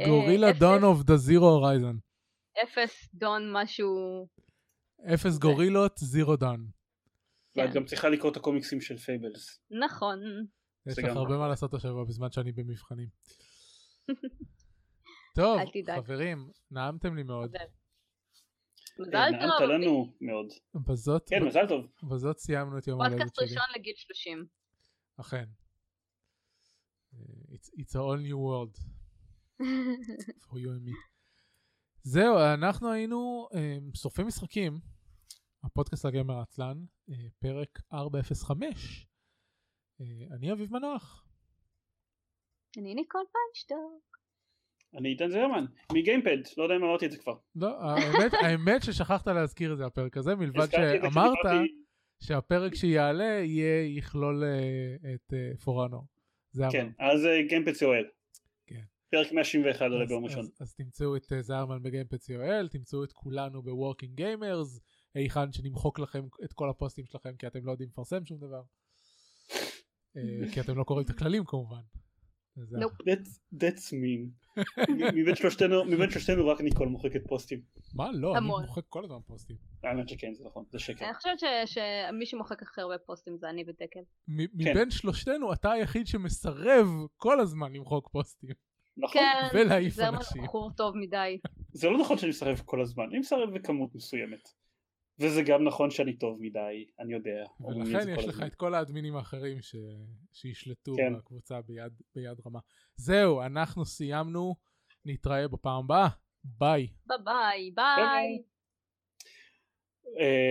אה, גורילה. Dawn of the Zero Horizon. אפס Dawn משהו אפס גורילות, Zero Dawn. ואת כן. גם צריכה לקרוא את הקומיקסים של Fables. נכון. יש זה לך הרבה נכון. מה לעשות השבוע בזמן שאני במבחנים. *laughs* טוב. חברים, נעמתם לי מאוד. מזל נעמת טוב. לנו מאוד. בזאת, כן, מזל טוב. בזאת סיימנו את יום ההולדת פודקאסט שלי. ראשון לגיל 30. אכן. אה, It's, it's a whole new world *laughs* for you and me. זהו, אנחנו היינו אה, שורפים משחקים, הפודקאסט לגמר העצלן, אה, פרק 405. אה, אני אביב מנוח. אני ניקול פיינשטוק. אני איתן זרמן, מגיימפד, לא יודע אם אמרתי את זה כבר. לא, האמת, *laughs* האמת ששכחת להזכיר את זה הפרק הזה, מלבד שאמרת שהפרק שיעלה יהיה, יכלול אה, את פורנו. זה כן. אז GamePad co.il. כן. פרק 171 עולה ביום ראשון. אז, תמצאו את זרמן ב GamePad co.il, תמצאו את כולנו ב Working Gamers, היכן שנמחוק לכם את כל הפוסטים שלכם כי אתם לא יודעים לפרסם שום דבר. אה, *laughs* כי אתם לא קוראים את הכללים כמובן. זה-. That's- That's mean. *laughs* מבין שלושתנו, רק ניקול מוחקת פוסטים. מה לא, אני. מוחק כל הזמן פוסטים. האמת שכן, זה נכון, זה שקר. אני חושבת שמי שמוחק הכי הרבה פוסטים זה אני ודקל. כן. מבין שלושתנו אתה היחיד שמסרב כל הזמן למחוק פוסטים. נכון? כן, ולהעיף אנשים. בחור טוב מדי. זה לא נכון שאני מסרב כל הזמן, אני מסרב בכמות מסוימת. וזה גם נכון שאני טוב מדי, אני יודע. ולכן יש כל לך. את כל האדמינים האחרים ש... שישלטו כן. בקבוצה ביד, ביד רמה. זהו, אנחנו סיימנו, נתראה בפעם הבאה, ביי. ביי ביי. ביי. ביי. אה,